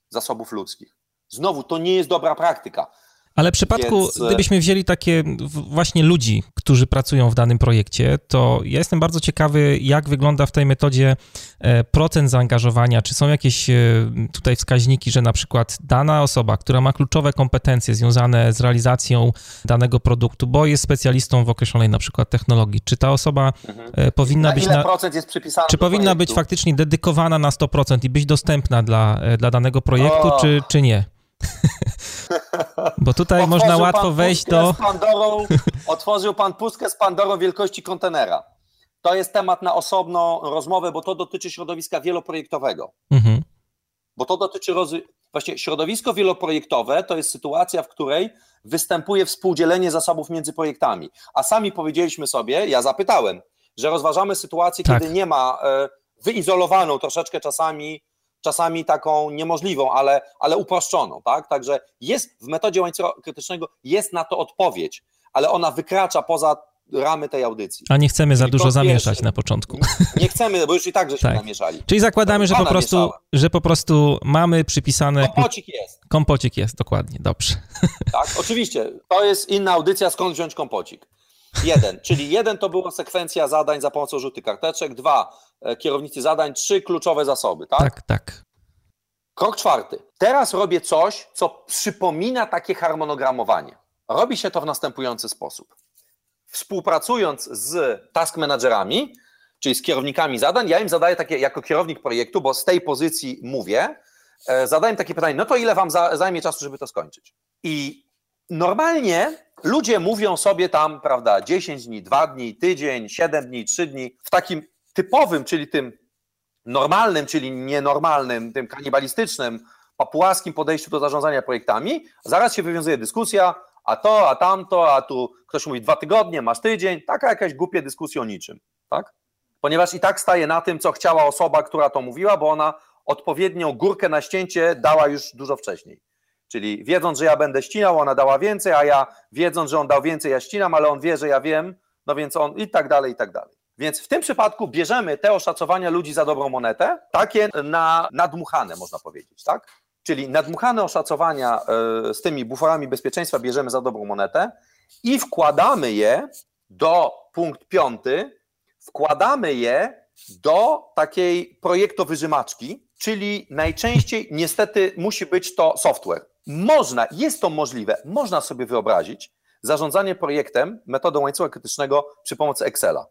zasobów ludzkich. Znowu, to nie jest dobra praktyka. Ale w przypadku, Więc... E, gdybyśmy wzięli takie właśnie ludzi, którzy pracują w danym projekcie, to ja jestem bardzo ciekawy, jak wygląda w tej metodzie e, procent zaangażowania. Czy są jakieś e, tutaj wskaźniki, że na przykład dana osoba, która ma kluczowe kompetencje związane z realizacją danego produktu, bo jest specjalistą w określonej na przykład technologii, czy ta osoba mhm. powinna na być. Ile na, procent jest przypisany Czy powinna projektu? być faktycznie dedykowana na 100% i być dostępna dla, dla danego projektu, czy, czy nie? Bo tutaj otworzył można łatwo wejść do. Pandorą, otworzył pan pustkę z Pandorą wielkości kontenera. To jest temat na osobną rozmowę, bo to dotyczy środowiska wieloprojektowego. Mhm. Bo to dotyczy roz... właśnie środowisko wieloprojektowe to jest sytuacja, w której występuje współdzielenie zasobów między projektami. A sami powiedzieliśmy sobie, ja zapytałem, że rozważamy sytuację, tak. kiedy nie ma e, wyizolowaną troszeczkę czasami czasami taką niemożliwą, ale, ale uproszczoną, tak? Także jest w metodzie łańcucha krytycznego jest na to odpowiedź, ale ona wykracza poza ramy tej audycji. A nie chcemy za dużo zamieszać pierwszy, na początku. Nie chcemy, bo już i tak żeśmy tak. namieszali. Czyli zakładamy, że po, prostu, że po prostu mamy przypisane... Kompocik jest. Kompocik jest, dokładnie, dobrze. Tak, oczywiście. To jest inna audycja, skąd wziąć kompocik. Jeden, czyli jeden to była sekwencja zadań za pomocą rzuty karteczek, dwa e, kierownicy zadań, trzy kluczowe zasoby, tak? Tak, tak. Krok czwarty. Teraz robię coś, co przypomina takie harmonogramowanie. Robi się to w następujący sposób. Współpracując z task managerami, czyli z kierownikami zadań, ja im zadaję takie, jako kierownik projektu, bo z tej pozycji mówię, e, zadaję takie pytanie, no to ile wam zajmie czasu, żeby to skończyć? I normalnie ludzie mówią sobie tam, prawda, 10 dni, 2 dni, tydzień, 7 dni, 3 dni, w takim typowym, czyli tym normalnym, czyli nienormalnym, tym kanibalistycznym, papułaskim podejściu do zarządzania projektami, zaraz się wywiązuje dyskusja, a to, a tamto, a tu ktoś mówi dwa tygodnie, masz tydzień, taka jakaś głupia dyskusja o niczym, tak? Ponieważ i tak staje na tym, co chciała osoba, która to mówiła, bo ona odpowiednią górkę na ścięcie dała już dużo wcześniej. Czyli wiedząc, że ja będę ścinał, ona dała więcej, a ja wiedząc, że on dał więcej, ja ścinam, ale on wie, że ja wiem, no więc on i tak dalej, i tak dalej. Więc w tym przypadku bierzemy te oszacowania ludzi za dobrą monetę, takie na nadmuchane, można powiedzieć, tak? Czyli nadmuchane oszacowania e, z tymi buforami bezpieczeństwa bierzemy za dobrą monetę i wkładamy je do punkt piąty, wkładamy je do takiej projektowyżymaczki, czyli najczęściej niestety musi być to software. Można, jest to możliwe, można sobie wyobrazić zarządzanie projektem metodą łańcucha krytycznego przy pomocy Excela.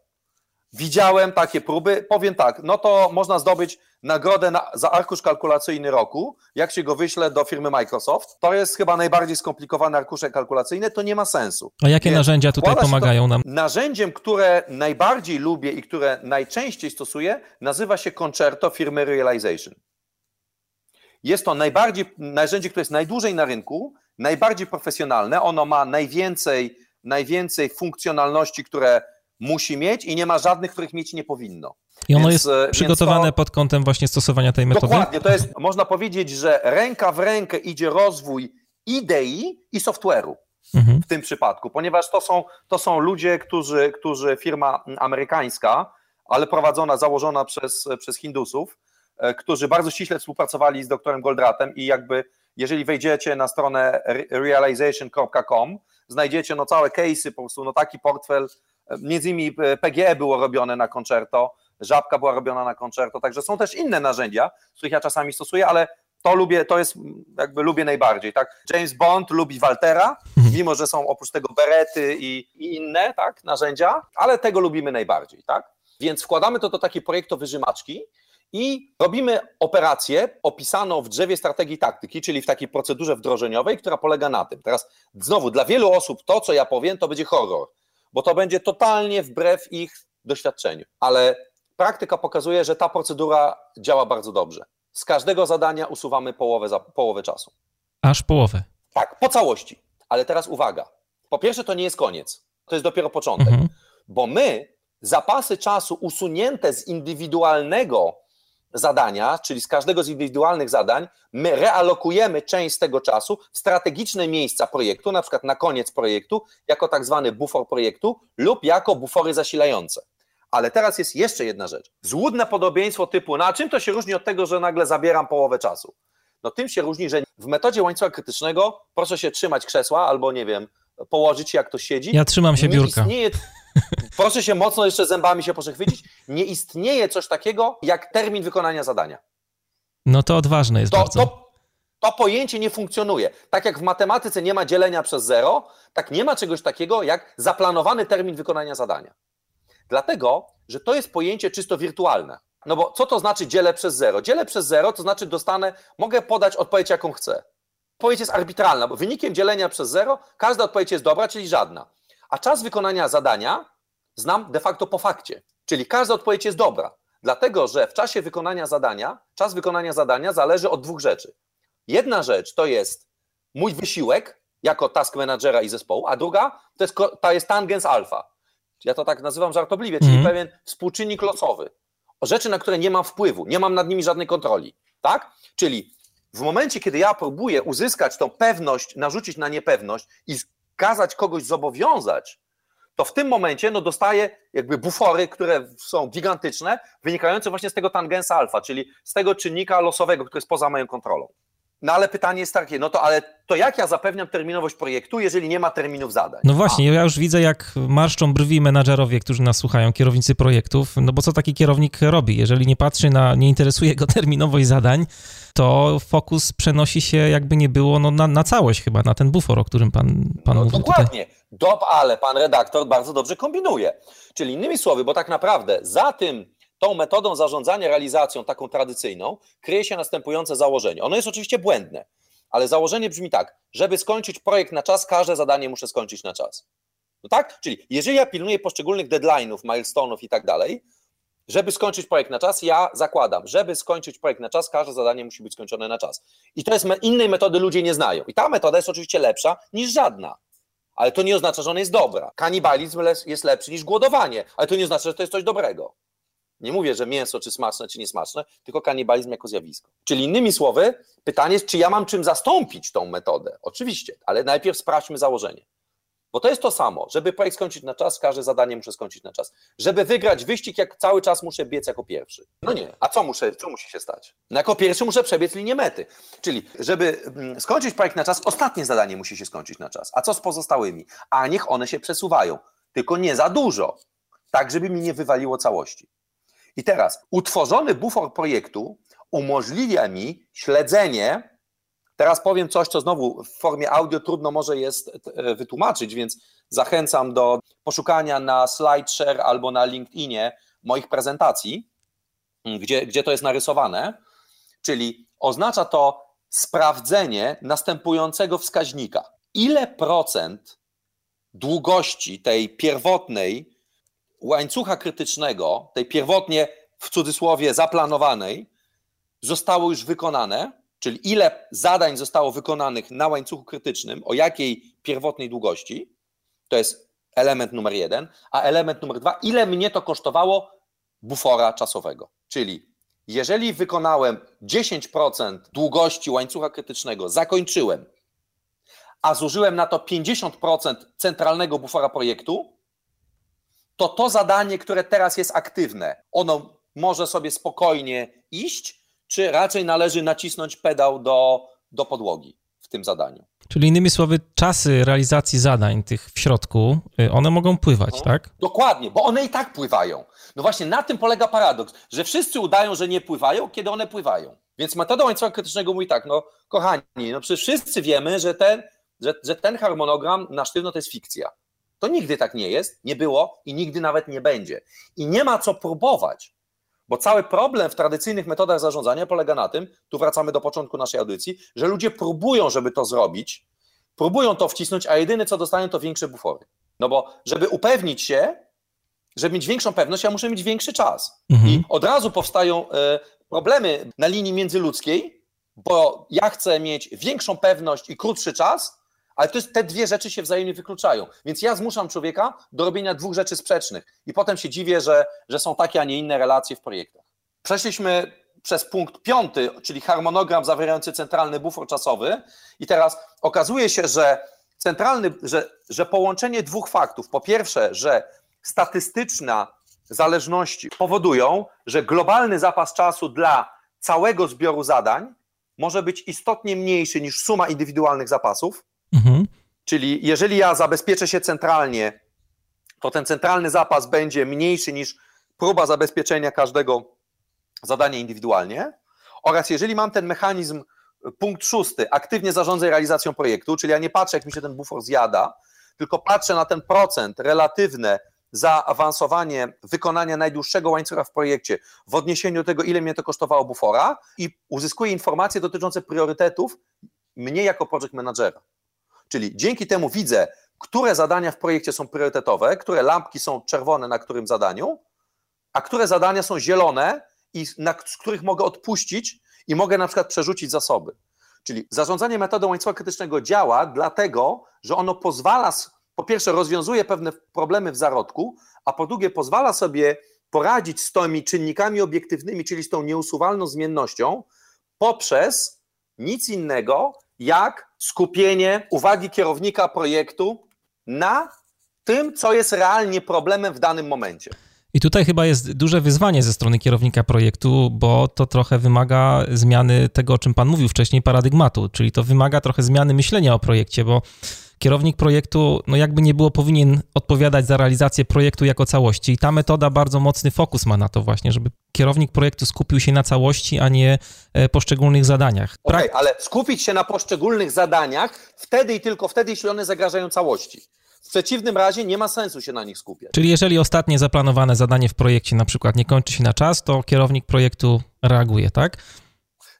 Widziałem takie próby, powiem tak, no to można zdobyć nagrodę na, za arkusz kalkulacyjny roku, jak się go wyśle do firmy Microsoft. To jest chyba najbardziej skomplikowane arkusze kalkulacyjne, to nie ma sensu. A jakie Więc narzędzia tutaj pomagają nam? Narzędziem, które najbardziej lubię i które najczęściej stosuję, nazywa się Concerto firmy Realization. Jest to najbardziej, narzędzie, które jest najdłużej na rynku, najbardziej profesjonalne, ono ma najwięcej, najwięcej funkcjonalności, które musi mieć i nie ma żadnych, których mieć nie powinno. I ono więc, jest e, przygotowane to, pod kątem właśnie stosowania tej metody? Dokładnie, to jest, można powiedzieć, że ręka w rękę idzie rozwój idei i software'u mhm. w tym przypadku, ponieważ to są, to są ludzie, którzy, którzy firma amerykańska, ale prowadzona, założona przez, przez Hindusów, którzy bardzo ściśle współpracowali z doktorem Goldratem i jakby jeżeli wejdziecie na stronę realization.com, znajdziecie no całe case'y, po prostu no taki portfel, e, między innymi e, PGE było robione na koncerto, Żabka była robiona na koncerto, także są też inne narzędzia, których ja czasami stosuję, ale To lubię, to jest jakby lubię najbardziej, tak? James Bond lubi Waltera, mhm. mimo że są oprócz tego berety i, i, inne, tak, narzędzia, ale tego lubimy najbardziej, tak? Więc wkładamy to do takiej projektu wyżymaczki i robimy operację opisaną w drzewie strategii taktyki, czyli w takiej procedurze wdrożeniowej, która polega na tym. Teraz znowu, dla wielu osób to, co ja powiem, to będzie horror, bo to będzie totalnie wbrew ich doświadczeniu, ale praktyka pokazuje, że ta procedura działa bardzo dobrze. Z każdego zadania usuwamy połowę, za, połowę czasu. Aż połowę. Tak, po całości. Ale teraz uwaga. Po pierwsze, to nie jest koniec. To jest dopiero początek. Mhm. Bo my zapasy czasu usunięte z indywidualnego zadania, czyli z każdego z indywidualnych zadań, my realokujemy część z tego czasu w strategiczne miejsca projektu, na przykład na koniec projektu, jako tak zwany bufor projektu lub jako bufory zasilające. Ale teraz jest jeszcze jedna rzecz. Złudne podobieństwo typu, no a czym to się różni od tego, że nagle zabieram połowę czasu? No tym się różni, że w metodzie łańcucha krytycznego proszę się trzymać krzesła albo nie wiem, położyć jak to siedzi. Ja trzymam się nie biurka. Istnieje, proszę się mocno jeszcze zębami się przechwycić. Nie istnieje coś takiego jak termin wykonania zadania. No to odważne jest to, bardzo. To, to pojęcie nie funkcjonuje. Tak jak w matematyce nie ma dzielenia przez zero, tak nie ma czegoś takiego jak zaplanowany termin wykonania zadania. Dlatego, że to jest pojęcie czysto wirtualne. No bo co to znaczy dzielę przez zero? Dzielę przez zero to znaczy dostanę, mogę podać odpowiedź jaką chcę. Odpowiedź jest arbitralna, bo wynikiem dzielenia przez zero każda odpowiedź jest dobra, czyli żadna. A czas wykonania zadania znam de facto po fakcie, czyli każda odpowiedź jest dobra. Dlatego, że w czasie wykonania zadania, czas wykonania zadania zależy od dwóch rzeczy. Jedna rzecz to jest mój wysiłek jako task managera i zespołu, a druga to jest, to jest tangens alfa. Ja to tak nazywam żartobliwie, czyli mm. pewien współczynnik losowy. O rzeczy, na które nie mam wpływu, nie mam nad nimi żadnej kontroli. Tak? Czyli w momencie, kiedy ja próbuję uzyskać tą pewność, narzucić na niepewność i kazać kogoś zobowiązać, to w tym momencie no, dostaję jakby bufory, które są gigantyczne, wynikające właśnie z tego tangensa alfa, czyli z tego czynnika losowego, który jest poza moją kontrolą. No ale pytanie jest takie, no to ale to jak ja zapewniam terminowość projektu, jeżeli nie ma terminów zadań? No właśnie, A. ja już widzę, jak marszczą brwi menadżerowie, którzy nas słuchają, kierownicy projektów, no bo co taki kierownik robi? Jeżeli nie patrzy na, nie interesuje go terminowość zadań, to fokus przenosi się, jakby nie było, no, na, na całość chyba, na ten bufor, o którym pan, pan no, mówił. Dokładnie. Dob, ale pan redaktor bardzo dobrze kombinuje. Czyli innymi słowy, bo tak naprawdę za tym tą metodą zarządzania realizacją, taką tradycyjną, kryje się następujące założenie. Ono jest oczywiście błędne, ale założenie brzmi tak, żeby skończyć projekt na czas, każde zadanie muszę skończyć na czas. No tak? Czyli jeżeli ja pilnuję poszczególnych deadline'ów, milestone'ów i tak dalej, żeby skończyć projekt na czas, ja zakładam, żeby skończyć projekt na czas, każde zadanie musi być skończone na czas. I to jest innej metody ludzie nie znają. I ta metoda jest oczywiście lepsza niż żadna. Ale to nie oznacza, że ona jest dobra. Kanibalizm jest lepszy niż głodowanie, ale to nie oznacza, że to jest coś dobrego. Nie mówię, że mięso czy smaczne, czy niesmaczne, tylko kanibalizm jako zjawisko. Czyli innymi słowy, pytanie jest, czy ja mam czym zastąpić tą metodę? Oczywiście, ale najpierw sprawdźmy założenie. Bo to jest to samo, żeby projekt skończyć na czas, każde zadanie muszę skończyć na czas. Żeby wygrać wyścig, jak cały czas muszę biec jako pierwszy. No nie, a co, muszę, co musi się stać? No jako pierwszy muszę przebiec linię mety. Czyli, żeby mm, skończyć projekt na czas, ostatnie zadanie musi się skończyć na czas. A co z pozostałymi? A niech one się przesuwają, tylko nie za dużo, tak żeby mi nie wywaliło całości. I teraz utworzony bufor projektu umożliwia mi śledzenie. Teraz powiem coś, co znowu w formie audio trudno może jest e, wytłumaczyć, więc zachęcam do poszukania na SlideShare albo na LinkedInie moich prezentacji, gdzie, gdzie to jest narysowane. Czyli oznacza to sprawdzenie następującego wskaźnika. Ile procent długości tej pierwotnej łańcucha krytycznego, tej pierwotnie w cudzysłowie zaplanowanej, zostało już wykonane, czyli ile zadań zostało wykonanych na łańcuchu krytycznym, o jakiej pierwotnej długości, to jest element numer jeden, a element numer dwa, ile mnie to kosztowało bufora czasowego. Czyli jeżeli wykonałem 10% długości łańcucha krytycznego, zakończyłem, a zużyłem na to 50% centralnego bufora projektu, to to zadanie, które teraz jest aktywne, ono może sobie spokojnie iść, czy raczej należy nacisnąć pedał do, do podłogi w tym zadaniu. Czyli innymi słowy, czasy realizacji zadań tych w środku, y, one mogą pływać, no, tak? Dokładnie, bo one i tak pływają. No właśnie na tym polega paradoks, że wszyscy udają, że nie pływają, kiedy one pływają. Więc metoda łańcucha krytycznego mówi tak, no kochani, no przecież wszyscy wiemy, że ten, że, że ten harmonogram na sztywno to jest fikcja. To nigdy tak nie jest, nie było i nigdy nawet nie będzie. I nie ma co próbować, bo cały problem w tradycyjnych metodach zarządzania polega na tym, tu wracamy do początku naszej audycji, że ludzie próbują, żeby to zrobić, próbują to wcisnąć, a jedyne co dostają to większe bufory. No bo żeby upewnić się, żeby mieć większą pewność, ja muszę mieć większy czas. Mhm. I od razu powstają e, problemy na linii międzyludzkiej, bo ja chcę mieć większą pewność i krótszy czas, ale to jest, te dwie rzeczy się wzajemnie wykluczają. Więc ja zmuszam człowieka do robienia dwóch rzeczy sprzecznych i potem się dziwię, że, że są takie, a nie inne relacje w projektach. Przeszliśmy przez punkt piąty, czyli harmonogram zawierający centralny bufor czasowy i teraz okazuje się, że centralny, że, że połączenie dwóch faktów, po pierwsze, że statystyczna zależności powodują, że globalny zapas czasu dla całego zbioru zadań może być istotnie mniejszy niż suma indywidualnych zapasów. Mhm. Czyli jeżeli ja zabezpieczę się centralnie, to ten centralny zapas będzie mniejszy niż próba zabezpieczenia każdego zadania indywidualnie. Oraz jeżeli mam ten mechanizm, punkt szósty, aktywnie zarządzę realizacją projektu, czyli ja nie patrzę, jak mi się ten bufor zjada, tylko patrzę na ten procent relatywny zaawansowanie wykonania najdłuższego łańcucha w projekcie w odniesieniu do tego, ile mnie to kosztowało bufora i uzyskuję informacje dotyczące priorytetów mnie jako project managera. Czyli dzięki temu widzę, które zadania w projekcie są priorytetowe, które lampki są czerwone na którym zadaniu, a które zadania są zielone i na, z których mogę odpuścić i mogę na przykład przerzucić zasoby. Czyli zarządzanie metodą łańcucha krytycznego działa dlatego, że ono pozwala po pierwsze rozwiązuje pewne problemy w zarodku, a po drugie pozwala sobie poradzić z tymi czynnikami obiektywnymi, czyli z tą nieusuwalną zmiennością, poprzez nic innego jak skupienie uwagi kierownika projektu na tym, co jest realnie problemem w danym momencie. I tutaj chyba jest duże wyzwanie ze strony kierownika projektu, bo to trochę wymaga zmiany tego, o czym Pan mówił wcześniej, paradygmatu, czyli to wymaga trochę zmiany myślenia o projekcie, bo kierownik projektu, no jakby nie było, powinien odpowiadać za realizację projektu jako całości. I ta metoda bardzo mocny fokus ma na to właśnie, żeby kierownik projektu skupił się na całości, a nie e, poszczególnych zadaniach. Okej, okay, ale skupić się na poszczególnych zadaniach wtedy i tylko wtedy, jeśli one zagrażają całości. W przeciwnym razie nie ma sensu się na nich skupiać. Czyli jeżeli ostatnie zaplanowane zadanie w projekcie na przykład nie kończy się na czas, to kierownik projektu reaguje, tak?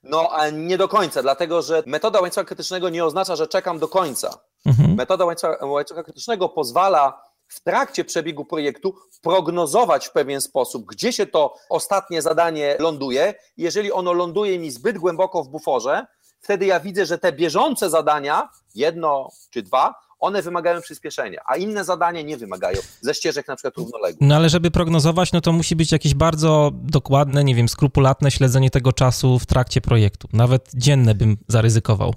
No, a nie do końca, dlatego że metoda łańcucha krytycznego nie oznacza, że czekam do końca. Mhm. Metoda łańcucha, łańcucha krytycznego pozwala w trakcie przebiegu projektu prognozować w pewien sposób, gdzie się to ostatnie zadanie ląduje. Jeżeli ono ląduje mi zbyt głęboko w buforze, wtedy ja widzę, że te bieżące zadania, jedno czy dwa, one wymagają przyspieszenia, a inne zadania nie wymagają, ze ścieżek na przykład równoległych. No ale żeby prognozować, no to musi być jakieś bardzo dokładne, nie wiem, skrupulatne śledzenie tego czasu w trakcie projektu. Nawet dzienne bym zaryzykował.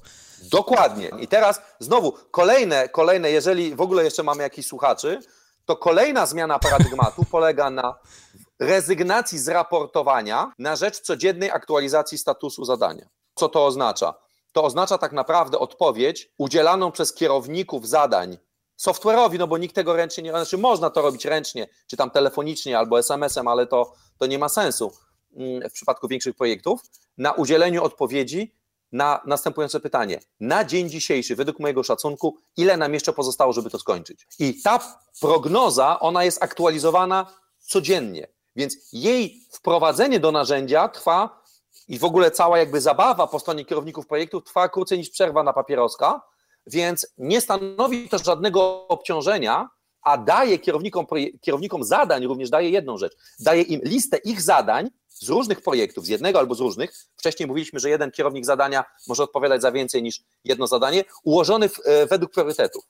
Dokładnie. I teraz znowu kolejne, kolejne, jeżeli w ogóle jeszcze mamy jakichś słuchaczy, to kolejna zmiana paradygmatu polega na rezygnacji z raportowania na rzecz codziennej aktualizacji statusu zadania. Co to oznacza? To oznacza tak naprawdę odpowiedź udzielaną przez kierowników zadań software'owi, no bo nikt tego ręcznie nie, znaczy można to robić ręcznie, czy tam telefonicznie albo SMS-em, ale to, to nie ma sensu mm, w przypadku większych projektów, na udzieleniu odpowiedzi na następujące pytanie. Na dzień dzisiejszy, według mojego szacunku, ile nam jeszcze pozostało, żeby to skończyć? I ta prognoza, ona jest aktualizowana codziennie, więc jej wprowadzenie do narzędzia trwa i w ogóle cała jakby zabawa po stronie kierowników projektów trwa krócej niż przerwa na papieroska, więc nie stanowi to żadnego obciążenia, a daje kierownikom, kierownikom zadań również daje jedną rzecz. Daje im listę ich zadań, z różnych projektów, z jednego albo z różnych, wcześniej mówiliśmy, że jeden kierownik zadania może odpowiadać za więcej niż jedno zadanie, ułożony w, e, według priorytetów.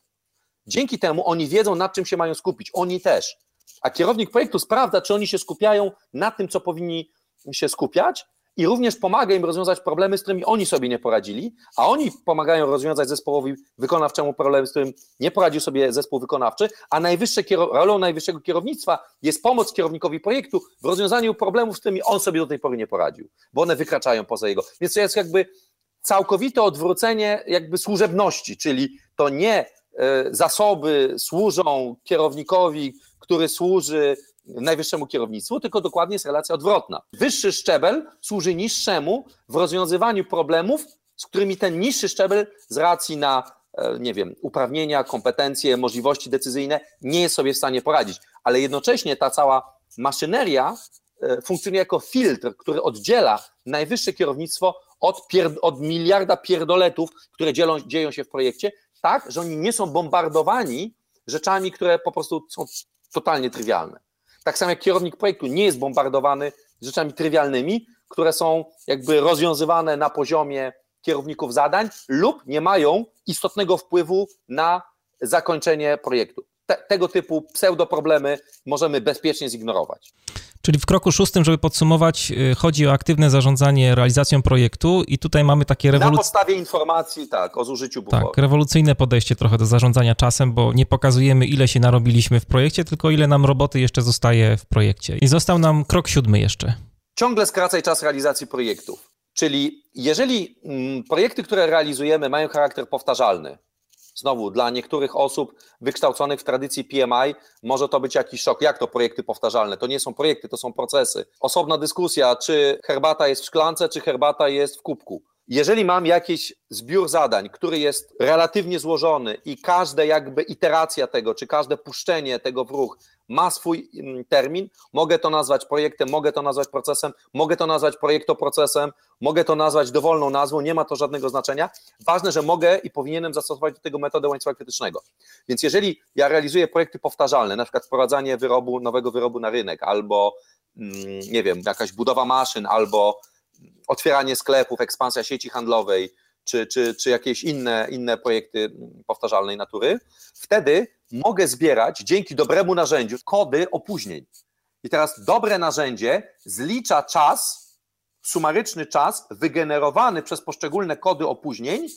Dzięki temu oni wiedzą, nad czym się mają skupić, oni też. A kierownik projektu sprawdza, czy oni się skupiają na tym, co powinni się skupiać, i również pomaga im rozwiązać problemy, z którymi oni sobie nie poradzili, a oni pomagają rozwiązać zespołowi wykonawczemu problemy, z którym nie poradził sobie zespół wykonawczy, a najwyższe rolą najwyższego kierownictwa jest pomoc kierownikowi projektu w rozwiązaniu problemów, z którymi on sobie do tej pory nie poradził, bo one wykraczają poza jego. Więc to jest jakby całkowite odwrócenie jakby służebności, czyli to nie e, zasoby służą kierownikowi, który służy najwyższemu kierownictwu, tylko dokładnie jest relacja odwrotna. Wyższy szczebel służy niższemu w rozwiązywaniu problemów, z którymi ten niższy szczebel z racji na e, nie wiem, uprawnienia, kompetencje, możliwości decyzyjne nie jest sobie w stanie poradzić. Ale jednocześnie ta cała maszyneria e, funkcjonuje jako filtr, który oddziela najwyższe kierownictwo od, od miliarda pierdoletów, które dzielą, dzieją się w projekcie, tak, że oni nie są bombardowani rzeczami, które po prostu są totalnie trywialne. Tak samo jak kierownik projektu nie jest bombardowany rzeczami trywialnymi, które są jakby rozwiązywane na poziomie kierowników zadań lub nie mają istotnego wpływu na zakończenie projektu. Te, tego typu pseudoproblemy możemy bezpiecznie zignorować. Czyli w kroku szóstym, żeby podsumować, y, chodzi o aktywne zarządzanie realizacją projektu i tutaj mamy takie rewolucyjne... Na podstawie informacji, tak, o zużyciu buforu. Tak, rewolucyjne podejście trochę do zarządzania czasem, bo nie pokazujemy, ile się narobiliśmy w projekcie, tylko ile nam roboty jeszcze zostaje w projekcie. I został nam krok siódmy jeszcze. Ciągle skracaj czas realizacji projektów. Czyli jeżeli mm, projekty, które realizujemy, mają charakter powtarzalny, Znowu, dla niektórych osób wykształconych w tradycji PMI może to być jakiś szok. Jak to projekty powtarzalne? To nie są projekty, to są procesy. Osobna dyskusja, czy herbata jest w szklance, czy herbata jest w kubku. Jeżeli mam jakiś zbiór zadań, który jest relatywnie złożony i każda jakby iteracja tego, czy każde puszczenie tego w ruch ma swój mm, termin, mogę to nazwać projektem, mogę to nazwać procesem, mogę to nazwać projektoprocesem, mogę to nazwać dowolną nazwą, nie ma to żadnego znaczenia. Ważne, że mogę i powinienem zastosować do tego metodę łańcucha krytycznego. Więc jeżeli ja realizuję projekty powtarzalne, na przykład wprowadzanie wyrobu, nowego wyrobu na rynek, albo mm, nie wiem, jakaś budowa maszyn, albo otwieranie sklepów, ekspansja sieci handlowej, czy, czy, czy jakieś inne, inne projekty powtarzalnej natury, wtedy mogę zbierać dzięki dobremu narzędziu kody opóźnień. I teraz dobre narzędzie zlicza czas, sumaryczny czas wygenerowany przez poszczególne kody opóźnień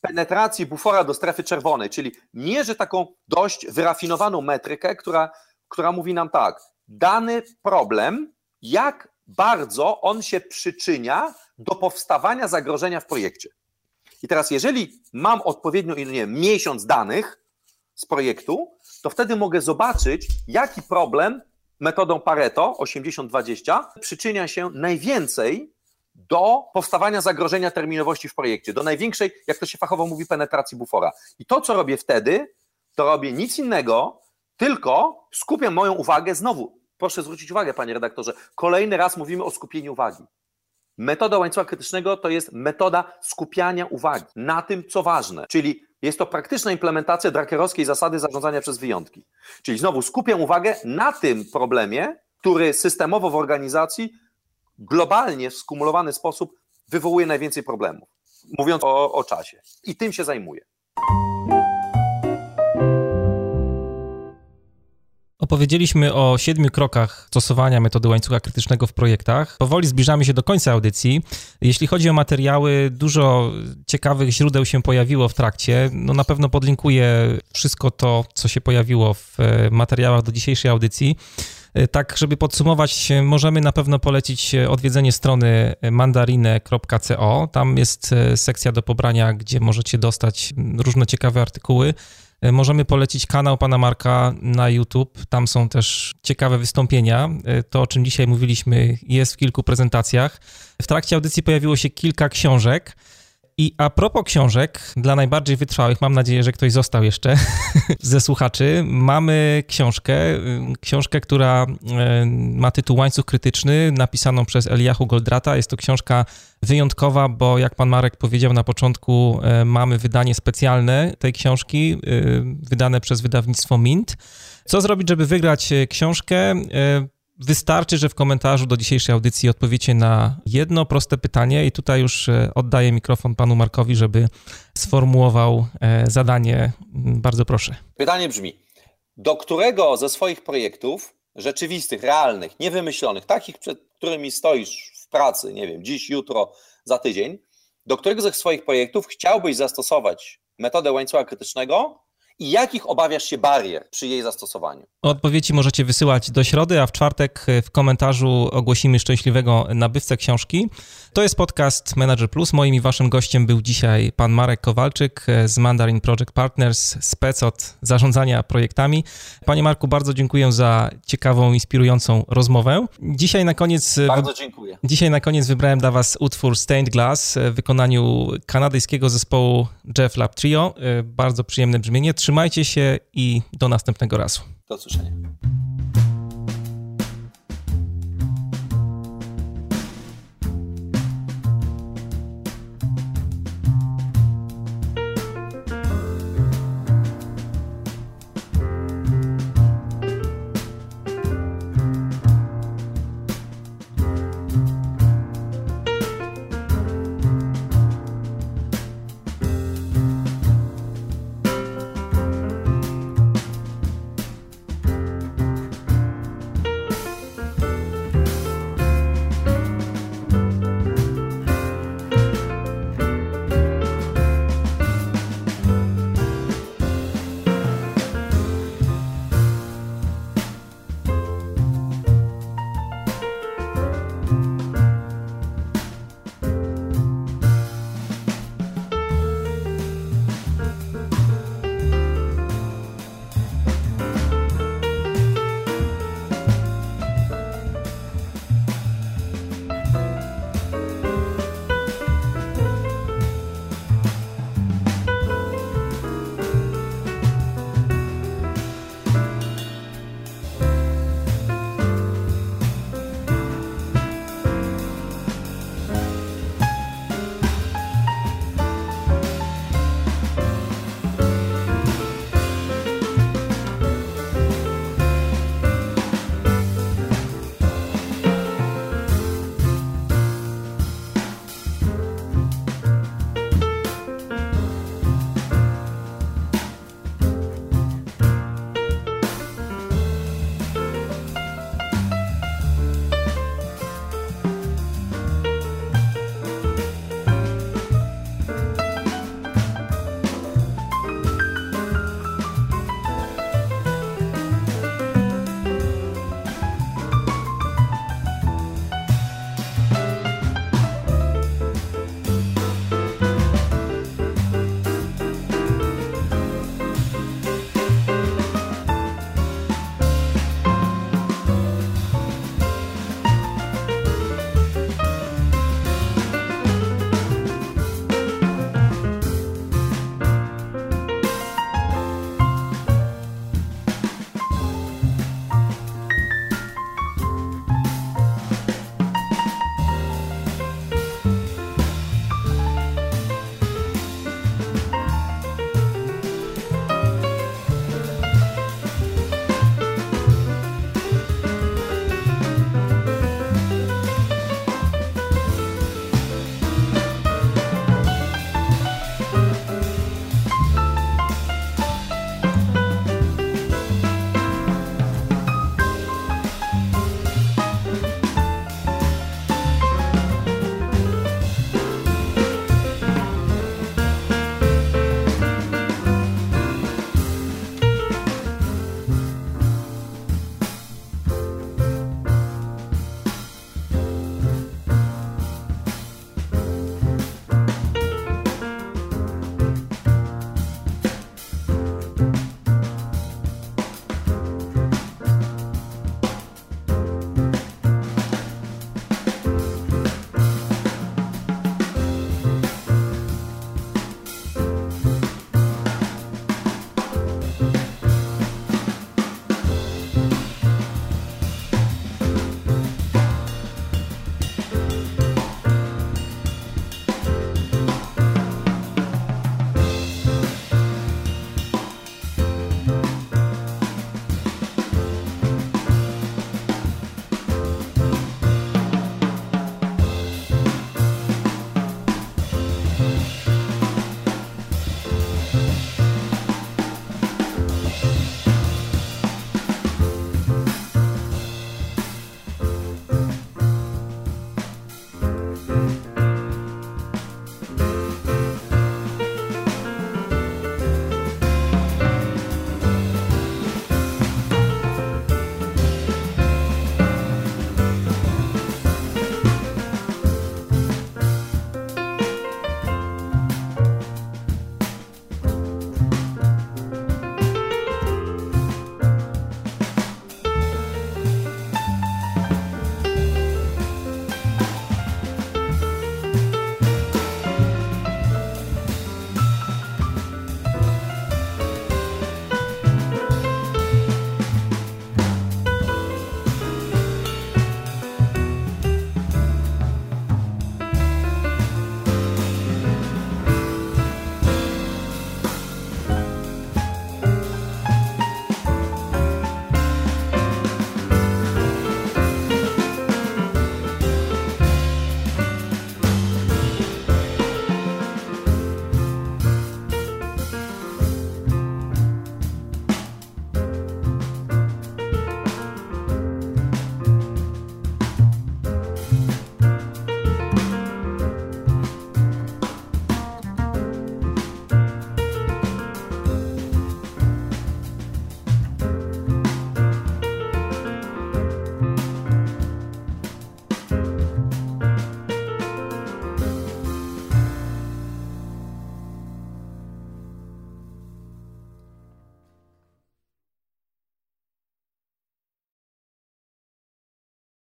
penetracji bufora do strefy czerwonej, czyli mierzy taką dość wyrafinowaną metrykę, która, która mówi nam tak, dany problem, jak bardzo on się przyczynia do powstawania zagrożenia w projekcie. I teraz, jeżeli mam odpowiednio nie wiem, miesiąc danych z projektu, to wtedy mogę zobaczyć, jaki problem metodą Pareto 80-20 przyczynia się najwięcej do powstawania zagrożenia terminowości w projekcie, do największej, jak to się fachowo mówi, penetracji bufora. I to, co robię wtedy, to robię nic innego, tylko skupiam moją uwagę znowu proszę zwrócić uwagę, panie redaktorze, kolejny raz mówimy o skupieniu uwagi. Metoda łańcucha krytycznego to jest metoda skupiania uwagi na tym, co ważne, czyli jest to praktyczna implementacja drakerowskiej zasady zarządzania przez wyjątki. Czyli znowu skupiam uwagę na tym problemie, który systemowo w organizacji globalnie w skumulowany sposób wywołuje najwięcej problemów. Mówiąc o, o czasie. I tym się zajmuję. Opowiedzieliśmy o siedmiu krokach stosowania metody łańcucha krytycznego w projektach. Powoli zbliżamy się do końca audycji. Jeśli chodzi o materiały, dużo ciekawych źródeł się pojawiło w trakcie. No na pewno podlinkuję wszystko to, co się pojawiło w e, materiałach do dzisiejszej audycji. E, tak, żeby podsumować, możemy na pewno polecić odwiedzenie strony mandarine.co. Tam jest e, sekcja do pobrania, gdzie możecie dostać różne ciekawe artykuły. E, możemy polecić kanał pana Marka na YouTube. Tam są też ciekawe wystąpienia. E, to, o czym dzisiaj mówiliśmy, jest w kilku prezentacjach. W trakcie audycji pojawiło się kilka książek. I a propos książek, dla najbardziej wytrwałych, mam nadzieję, że ktoś został jeszcze ze słuchaczy, mamy książkę, y, książkę, która y, ma tytuł Łańcuch Krytyczny, napisaną przez Eliahu Goldrata. Jest to książka wyjątkowa, bo jak pan Marek powiedział na początku, y, mamy wydanie specjalne tej książki, wydane przez wydawnictwo Mint. Co zrobić, żeby wygrać książkę? Wystarczy, że w komentarzu do dzisiejszej audycji odpowiecie na jedno proste pytanie, i tutaj już e, oddaję mikrofon panu Markowi, żeby sformułował e, zadanie. Mm, bardzo proszę. Pytanie brzmi: do którego ze swoich projektów rzeczywistych, realnych, niewymyślonych, takich, przed którymi stoisz w pracy, nie wiem, dziś, jutro, za tydzień, do którego ze swoich projektów chciałbyś zastosować metodę łańcucha krytycznego i jakich obawiasz się barier przy jej zastosowaniu? Odpowiedzi możecie wysyłać do środy, a w czwartek w komentarzu ogłosimy szczęśliwego nabywcę książki. To jest podcast Manager Plus. Moim i waszym gościem był dzisiaj pan Marek Kowalczyk z Mandarin Project Partners, spec od zarządzania projektami. Panie Marku, bardzo dziękuję za ciekawą, inspirującą rozmowę. Dzisiaj na koniec... Bardzo dziękuję. Dzisiaj na koniec wybrałem dla was utwór Stained Glass w wykonaniu kanadyjskiego zespołu Jeff Lab Trio. Bardzo przyjemne brzmienie. Trzymajcie się i do następnego razu. Do usłyszenia.